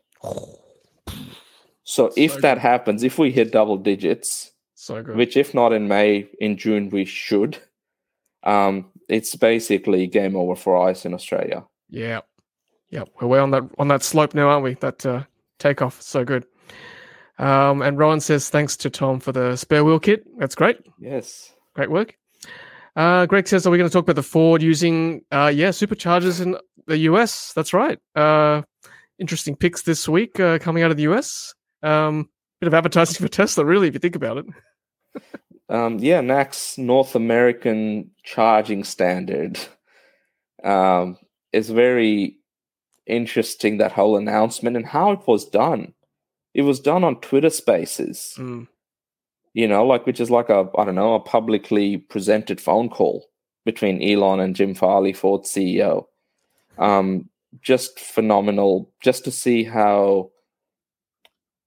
So, if that happens, if we hit double digits, so good. which if not in May, in June we should, um, it's basically game over for ICE in Australia. Yeah, yeah, we're way on that on that slope now, aren't we? That uh, takeoff, so good. Um, and Rowan says thanks to Tom for the spare wheel kit. That's great. Yes, great work. Uh, Greg says, "Are we going to talk about the Ford using, uh, yeah, superchargers in the US?" That's right. Uh, interesting picks this week uh, coming out of the US. Um, bit of advertising for Tesla, really, if you think about it. um, yeah, NACS North American charging standard um, is very interesting. That whole announcement and how it was done. It was done on Twitter Spaces. Mm. You know, like which is like a I don't know a publicly presented phone call between Elon and Jim Farley, Ford CEO. Um, just phenomenal, just to see how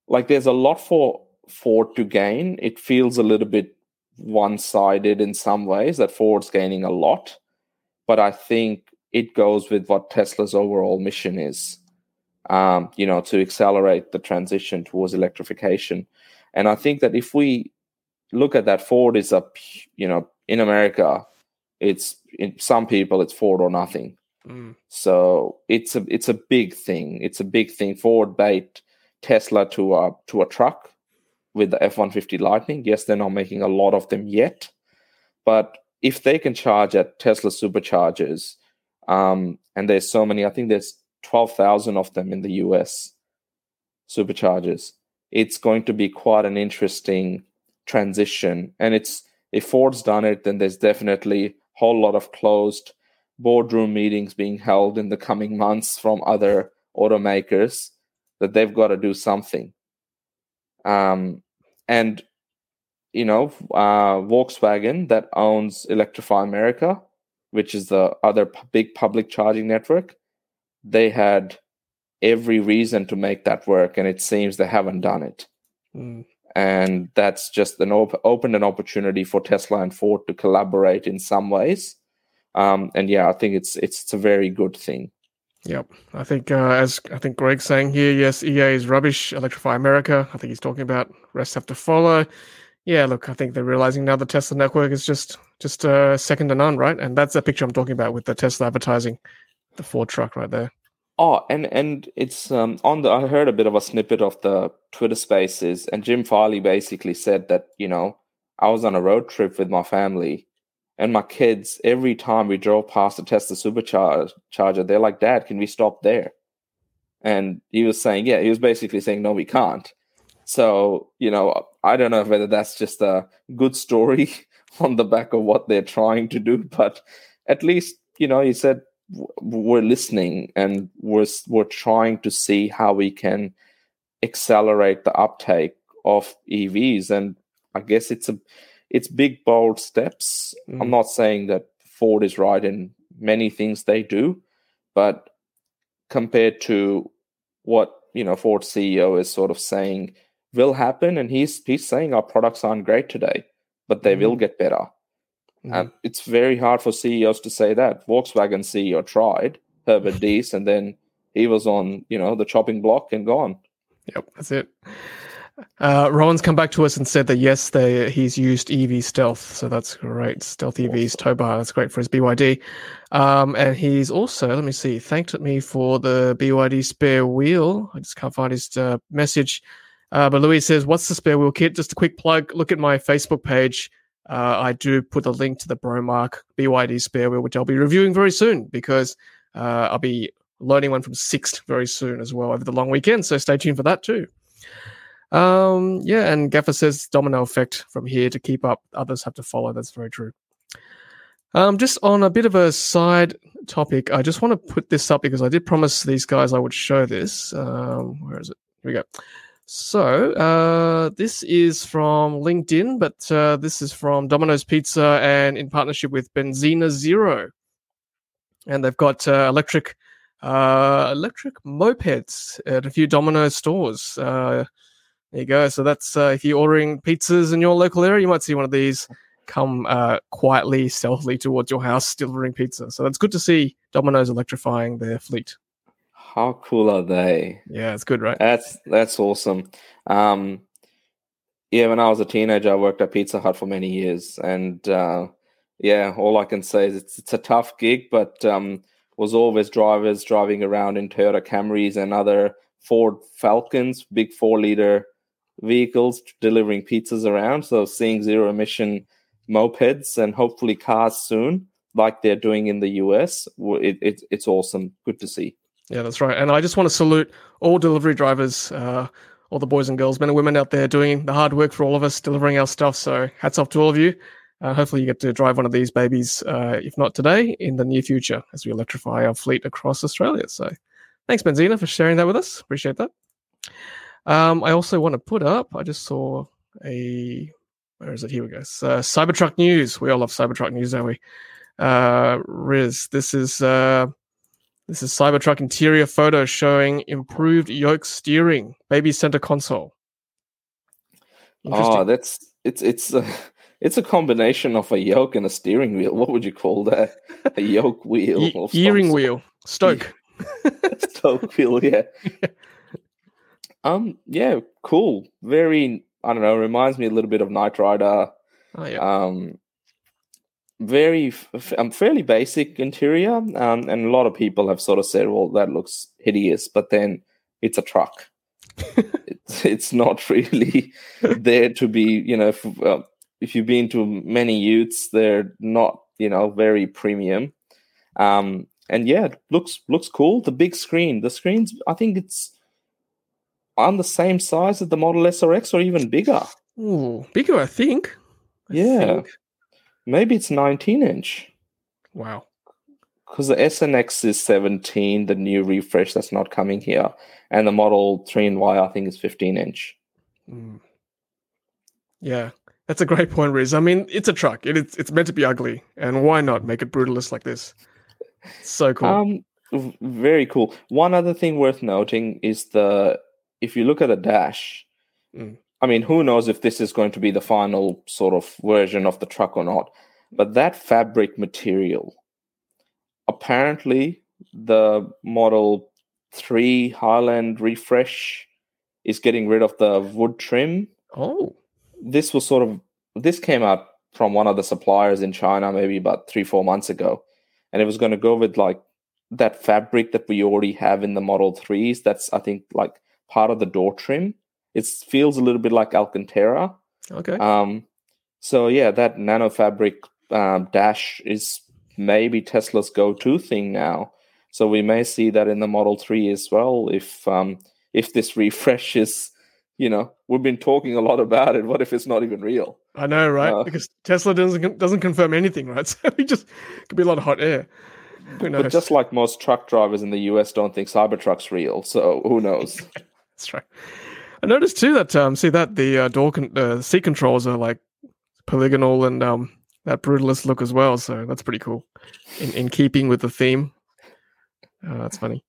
like there's a lot for Ford to gain. It feels a little bit one sided in some ways that Ford's gaining a lot. But I think it goes with what Tesla's overall mission is, um, you know, to accelerate the transition towards electrification. And I think that if we look at that, Ford is a, you know, in America, it's in some people it's Ford or nothing. Mm. So it's a it's a big thing. It's a big thing. Ford bait Tesla to a to a truck with the F one fifty Lightning. Yes, they're not making a lot of them yet, but if they can charge at Tesla superchargers, um, and there's so many, I think there's twelve thousand of them in the US superchargers. It's going to be quite an interesting transition, and it's if Ford's done it, then there's definitely a whole lot of closed boardroom meetings being held in the coming months from other automakers that they've got to do something. Um, and you know, uh, Volkswagen that owns Electrify America, which is the other p- big public charging network, they had every reason to make that work, and it seems they haven't done it. Mm. And that's just an op- opened an opportunity for Tesla and Ford to collaborate in some ways. Um, and yeah, I think it's it's, it's a very good thing. Yep, I think uh, as I think Greg's saying here, yes, EA is rubbish. Electrify America. I think he's talking about rest have to follow. Yeah, look, I think they're realizing now the Tesla network is just just uh, second to none, right? And that's the picture I'm talking about with the Tesla advertising, the Ford truck right there. Oh, and and it's um, on the. I heard a bit of a snippet of the Twitter Spaces, and Jim Farley basically said that you know I was on a road trip with my family, and my kids, every time we drove past a Tesla supercharger, they're like, Dad, can we stop there? And he was saying, Yeah, he was basically saying, No, we can't. So, you know, I don't know whether that's just a good story on the back of what they're trying to do, but at least, you know, he said, we're listening and we're, we're trying to see how we can accelerate the uptake of EVs. And I guess it's a, it's big bold steps. Mm. I'm not saying that Ford is right in many things they do, but compared to what you know Ford CEO is sort of saying will happen, and he's he's saying our products aren't great today, but they mm. will get better. Mm. And it's very hard for CEOs to say that. Volkswagen CEO tried Herbert Diess, and then he was on you know the chopping block and gone. Yep, that's it. Uh, Rowan's come back to us and said that yes, they, he's used EV Stealth, so that's great. Stealth EVs tow bar, that's great for his BYD. Um, and he's also, let me see, thanked me for the BYD spare wheel. I just can't find his uh, message. Uh, but Louis says, "What's the spare wheel kit?" Just a quick plug. Look at my Facebook page. Uh, I do put a link to the Bromark BYD spare wheel, which I'll be reviewing very soon because uh, I'll be loading one from Sixt very soon as well over the long weekend. So stay tuned for that too. Um, yeah, and Gaffer says domino effect from here to keep up. Others have to follow. That's very true. Um, just on a bit of a side topic, I just want to put this up because I did promise these guys I would show this. Um, where is it? Here we go. So uh, this is from LinkedIn, but uh, this is from Domino's Pizza and in partnership with Benzina Zero, and they've got uh, electric uh, electric mopeds at a few Domino's stores. There you go. So that's uh, if you're ordering pizzas in your local area, you might see one of these come uh, quietly, stealthily towards your house delivering pizza. So that's good to see Domino's electrifying their fleet. How cool are they? Yeah, it's good, right? That's that's awesome. Um, yeah, when I was a teenager, I worked at Pizza Hut for many years, and uh, yeah, all I can say is it's it's a tough gig, but um, was always drivers driving around in Toyota Camrys and other Ford Falcons, big four liter vehicles delivering pizzas around. So seeing zero emission mopeds and hopefully cars soon, like they're doing in the US, it, it, it's awesome. Good to see. Yeah, that's right. And I just want to salute all delivery drivers, uh, all the boys and girls, men and women out there doing the hard work for all of us, delivering our stuff. So hats off to all of you. Uh, hopefully, you get to drive one of these babies, uh, if not today, in the near future as we electrify our fleet across Australia. So thanks, Benzina, for sharing that with us. Appreciate that. Um, I also want to put up. I just saw a. Where is it? Here we go. Uh, Cybertruck news. We all love Cybertruck news, don't we? Uh, Riz, this is uh, this is Cybertruck interior photo showing improved yoke steering, baby center console. Oh, that's it's it's a, it's a combination of a yoke and a steering wheel. What would you call that? A yoke wheel, e- steering wheel, stoke, stoke wheel. Yeah. Um, yeah, cool. Very, I don't know, reminds me a little bit of Knight Rider. Oh, yeah. Um, very, um, fairly basic interior. Um, and a lot of people have sort of said, well, that looks hideous, but then it's a truck. it's, it's not really there to be, you know, if, uh, if you've been to many utes, they're not, you know, very premium. Um, and yeah, looks looks cool. The big screen, the screens, I think it's on the same size as the Model S or X or even bigger. Ooh, bigger, I think. I yeah. Think. Maybe it's 19 inch. Wow. Because the S and X is 17, the new refresh that's not coming here, and the Model 3 and Y I think is 15 inch. Mm. Yeah, that's a great point, Riz. I mean, it's a truck. It, it's it's meant to be ugly, and why not make it brutalist like this? So cool. Um, very cool. One other thing worth noting is the if you look at the dash. Mm. I mean, who knows if this is going to be the final sort of version of the truck or not? But that fabric material, apparently, the Model Three Highland refresh is getting rid of the wood trim. Oh, this was sort of this came out from one of the suppliers in China maybe about three four months ago, and it was going to go with like that fabric that we already have in the Model 3s. That's, I think, like part of the door trim. It feels a little bit like Alcantara. Okay. Um, so, yeah, that nano fabric um, dash is maybe Tesla's go to thing now. So we may see that in the Model 3 as well if um, if this refresh is, you know, we've been talking a lot about it. What if it's not even real? I know, right? Uh, because Tesla doesn't doesn't confirm anything, right? So it just could be a lot of hot air. But just like most truck drivers in the US don't think Cybertruck's real, so who knows? That's right. I noticed too that um, see that the uh, door con- uh, seat controls are like polygonal and um, that brutalist look as well. So that's pretty cool, in in keeping with the theme. Oh, that's funny.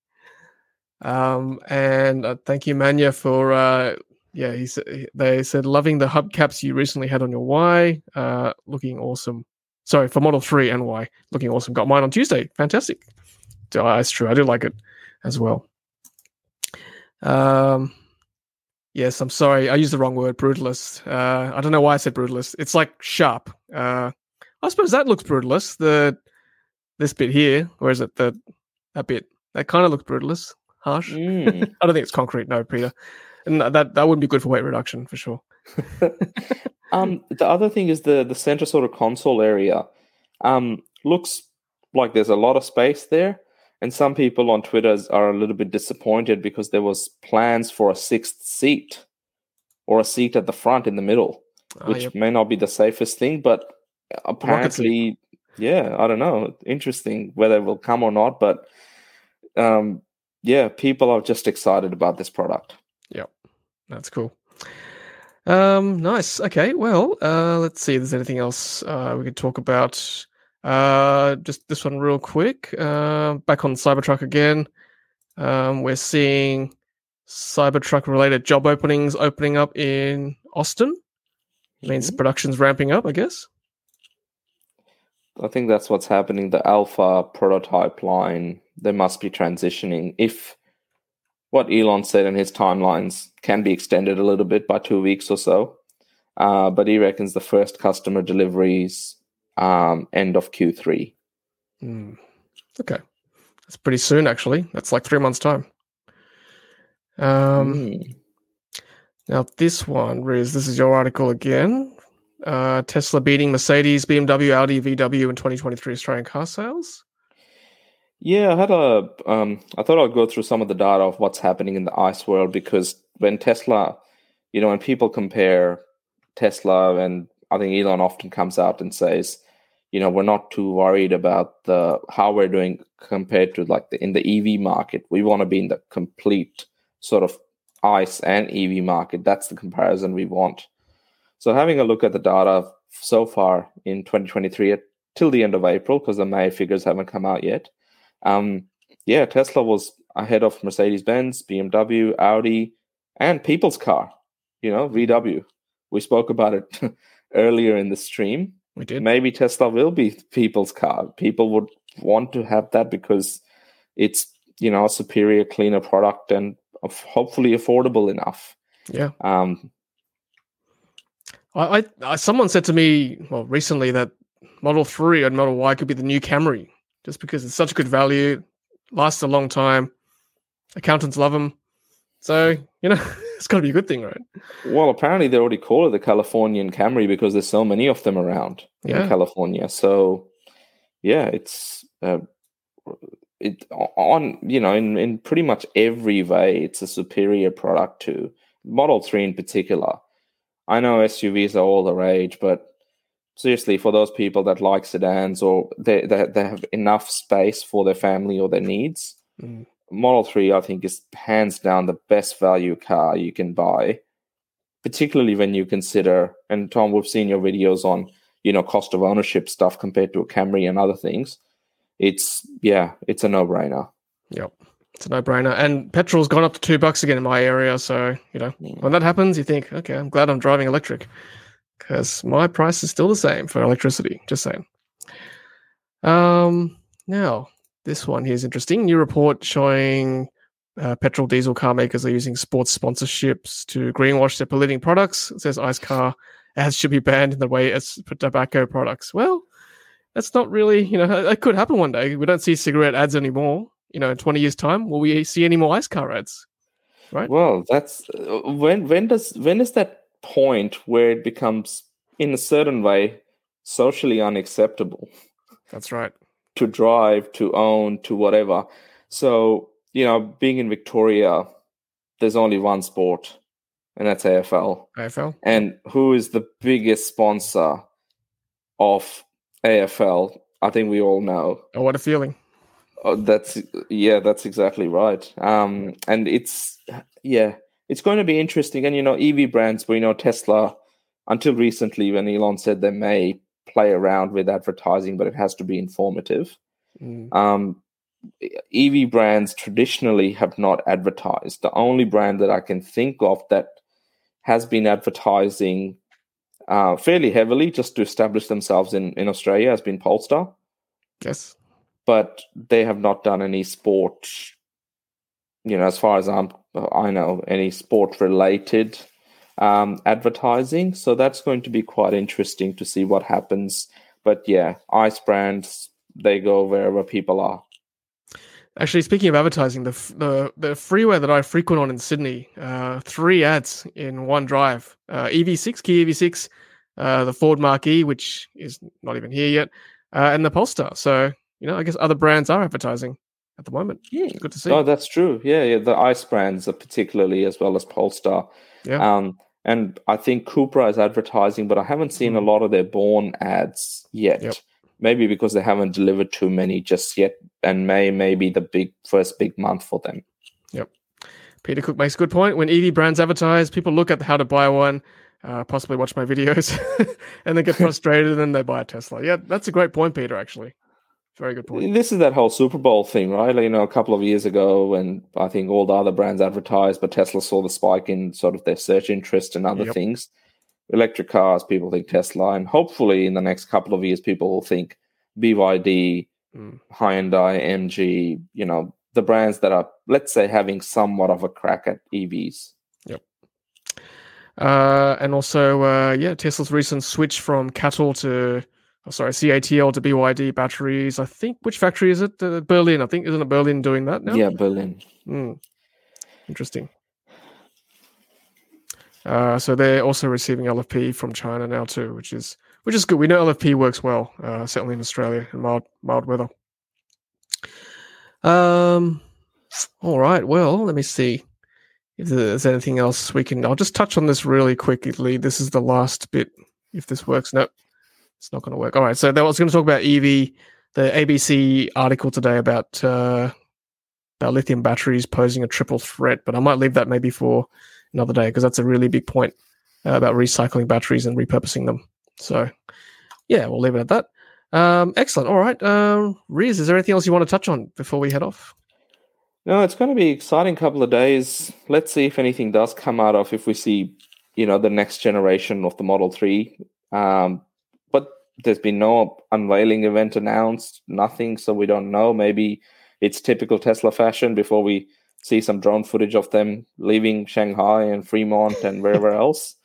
Um, and uh, thank you, Manya, for uh, yeah. He they said loving the hubcaps you recently had on your Y, uh, looking awesome. Sorry, for Model 3 and Y. Looking awesome. Got mine on Tuesday. Fantastic. That's true. I do like it as well. Um, yes, I'm sorry. I used the wrong word, brutalist. Uh, I don't know why I said brutalist. It's like sharp. Uh, I suppose that looks brutalist. The this bit here, or is it the that bit that kind of looks brutalist, harsh? Mm. I don't think it's concrete. No, Peter, and that that wouldn't be good for weight reduction for sure. um, the other thing is the the center sort of console area um, looks like there's a lot of space there, and some people on Twitter are a little bit disappointed because there was plans for a sixth seat or a seat at the front in the middle, ah, which yep. may not be the safest thing, but apparently, yeah, I don't know, interesting whether it will come or not, but um, yeah, people are just excited about this product. Yep, that's cool. Um, nice. Okay. Well, uh, let's see if there's anything else uh, we could talk about. Uh, just this one real quick. Uh, back on Cybertruck again. Um, we're seeing Cybertruck related job openings opening up in Austin. Mm-hmm. Means production's ramping up, I guess. I think that's what's happening. The alpha prototype line, they must be transitioning. If what Elon said in his timelines can be extended a little bit by two weeks or so. Uh, but he reckons the first customer deliveries um, end of Q3. Mm. Okay, that's pretty soon. Actually, that's like three months' time. Um, mm. Now this one, Riz, this is your article again. Uh, Tesla beating Mercedes, BMW, Audi, VW in 2023 Australian car sales. Yeah, I had a. Um, I thought I'd go through some of the data of what's happening in the ICE world because when Tesla, you know, when people compare Tesla and I think Elon often comes out and says, you know, we're not too worried about the how we're doing compared to like the in the EV market. We want to be in the complete sort of ICE and EV market. That's the comparison we want. So having a look at the data so far in 2023 till the end of April, because the May figures haven't come out yet. Um, yeah, Tesla was ahead of Mercedes Benz, BMW, Audi, and People's Car. You know, VW. We spoke about it earlier in the stream. We did. Maybe Tesla will be People's Car. People would want to have that because it's you know a superior, cleaner product and hopefully affordable enough. Yeah. Um, I, I someone said to me well recently that Model Three and Model Y could be the new Camry just because it's such a good value, lasts a long time. Accountants love them. So, you know, it's got to be a good thing, right? Well, apparently they already call it the Californian Camry because there's so many of them around yeah. in California. So, yeah, it's uh, it on you know in in pretty much every way it's a superior product to Model 3 in particular. I know SUVs are all the rage, but seriously, for those people that like sedans or they they, they have enough space for their family or their needs, mm. Model Three I think is hands down the best value car you can buy, particularly when you consider. And Tom, we've seen your videos on you know cost of ownership stuff compared to a Camry and other things. It's yeah, it's a no brainer. Yep. It's a no-brainer, and petrol's gone up to two bucks again in my area. So you know, when that happens, you think, okay, I'm glad I'm driving electric because my price is still the same for electricity. Just saying. Um, now this one here is interesting. New report showing uh, petrol diesel car makers are using sports sponsorships to greenwash their polluting products. It says ICE car ads should be banned in the way as tobacco products. Well, that's not really, you know, that could happen one day. We don't see cigarette ads anymore you know, in 20 years' time, will we see any more ice car ads? Right. Well, that's uh, when when does when is that point where it becomes in a certain way socially unacceptable? That's right. To drive, to own, to whatever. So, you know, being in Victoria, there's only one sport, and that's AFL. AFL. And who is the biggest sponsor of AFL? I think we all know. Oh, what a feeling. Oh, that's yeah, that's exactly right. Um, and it's yeah, it's going to be interesting. And you know, EV brands, we know Tesla. Until recently, when Elon said they may play around with advertising, but it has to be informative. Mm. Um, EV brands traditionally have not advertised. The only brand that I can think of that has been advertising uh, fairly heavily just to establish themselves in, in Australia has been Polestar. Yes but they have not done any sport. You know, as far as I'm, I know, any sport related um, advertising. So that's going to be quite interesting to see what happens. But yeah, ice brands they go wherever people are. Actually, speaking of advertising, the the the freeway that I frequent on in Sydney, uh, three ads in one drive: uh, EV6, Kia EV6, uh, the Ford Mark E, which is not even here yet, uh, and the Polestar. So you know, I guess other brands are advertising at the moment. Yeah, good to see. Oh, that's true. Yeah, yeah. The ice brands are particularly as well as Polestar. Yeah. Um, and I think Cupra is advertising, but I haven't seen mm. a lot of their Born ads yet. Yep. Maybe because they haven't delivered too many just yet, and May may be the big first big month for them. Yep. Peter Cook makes a good point. When EV brands advertise, people look at how to buy one, uh, possibly watch my videos, and then get frustrated, and then they buy a Tesla. Yeah, that's a great point, Peter. Actually. Very good point. This is that whole Super Bowl thing, right? Like, you know, a couple of years ago, and I think all the other brands advertised, but Tesla saw the spike in sort of their search interest and other yep. things. Electric cars, people think Tesla, and hopefully in the next couple of years, people will think BYD, mm. Hyundai, MG, you know, the brands that are, let's say, having somewhat of a crack at EVs. Yep. Uh, and also, uh, yeah, Tesla's recent switch from CATL to oh, sorry, CATL to BYD batteries. I think which factory is it? Uh, Berlin. I think isn't it Berlin doing that now? Yeah, Berlin. Mm. Interesting. Uh, so they're also receiving LFP from China now too, which is which is good. We know LFP works well, uh, certainly in Australia in mild mild weather. Um, all right. Well, let me see if there's anything else we can. I'll just touch on this really quickly. This is the last bit. If this works, no, it's not going to work. All right. So that was going to talk about EV, the ABC article today about uh, about lithium batteries posing a triple threat, but I might leave that maybe for another day because that's a really big point uh, about recycling batteries and repurposing them. So yeah, we'll leave it at that. Um, excellent. All right. Um, Riz, is there anything else you want to touch on before we head off? No, it's going to be exciting couple of days. Let's see if anything does come out of if we see, you know, the next generation of the Model Three. Um, there's been no unveiling event announced, nothing, so we don't know. Maybe it's typical Tesla fashion before we see some drone footage of them leaving Shanghai and Fremont and wherever else.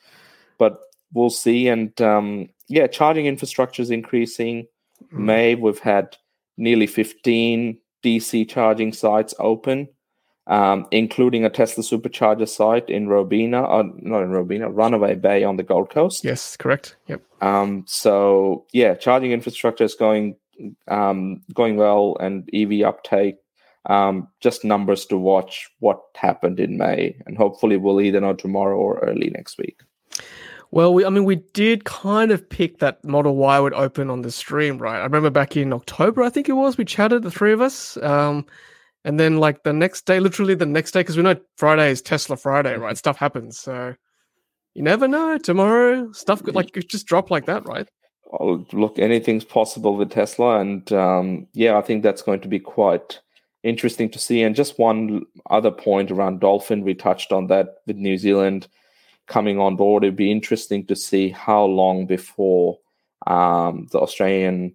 But we'll see. And um, yeah, charging infrastructure is increasing. Mm. May we've had nearly 15 DC charging sites open um, including a Tesla supercharger site in Robina, or uh, not in Robina, Runaway Bay on the Gold Coast. Yes, correct. Yep. Um, so yeah, charging infrastructure is going um, going well, and EV uptake. Um, just numbers to watch what happened in May, and hopefully we'll either know tomorrow or early next week. Well, we, I mean, we did kind of pick that Model Y would open on the stream, right? I remember back in October, I think it was, we chatted, the three of us. Um, and then, like, the next day, literally the next day, because we know Friday is Tesla Friday, right? Stuff happens. So you never know. Tomorrow, stuff could, like, just drop like that, right? Oh, look, anything's possible with Tesla. And um, yeah, I think that's going to be quite interesting to see. And just one other point around Dolphin, we touched on that with New Zealand coming on board. It'd be interesting to see how long before um, the Australian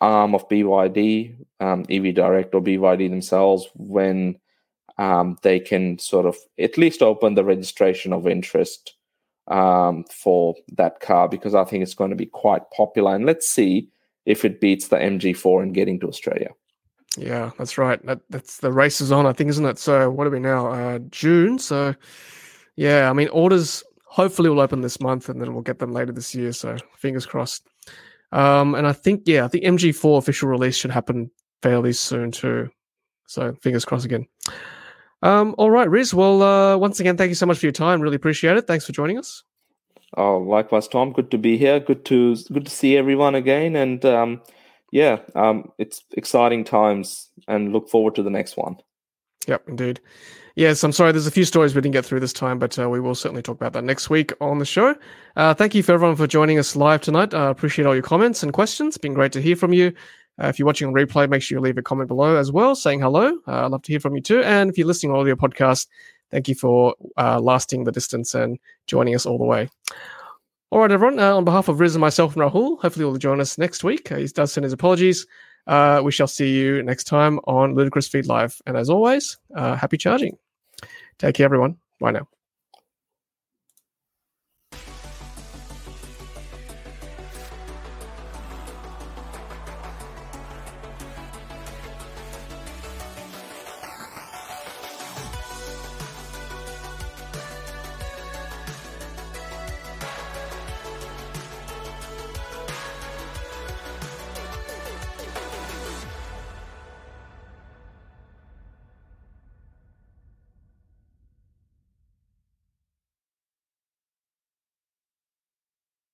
arm of BYD, um, EV Direct or BYD themselves, when um, they can sort of at least open the registration of interest um, for that car because I think it's going to be quite popular. And let's see if it beats the MG4 in getting to Australia. Yeah, that's right. That, that's the race is on, I think, isn't it? So what are we now? Uh, June. So yeah, I mean, orders hopefully will open this month, and then we'll get them later this year. So fingers crossed. Um, and I think yeah, I think MG4 official release should happen fairly soon too. So fingers crossed again. Um, all right, Riz. Well, uh, once again, thank you so much for your time. Really appreciate it. Thanks for joining us. Oh, likewise, Tom. Good to be here. Good to good to see everyone again. And um, yeah, um, it's exciting times, and look forward to the next one. Yep, indeed. Yes, I'm sorry. There's a few stories we didn't get through this time, but uh, we will certainly talk about that next week on the show. Uh, thank you for everyone for joining us live tonight. I uh, appreciate all your comments and questions. It's been great to hear from you. Uh, if you're watching on replay, make sure you leave a comment below as well, saying hello. Uh, I'd love to hear from you too. And if you're listening on audio podcast, thank you for uh, lasting the distance and joining us all the way. All right, everyone. on behalf of Riz and myself and Rahul, hopefully you'll join us next week. he does send his apologies. we shall see you next time on Ludicrous Feed Live. And as always, happy charging. Take care, everyone. Bye now.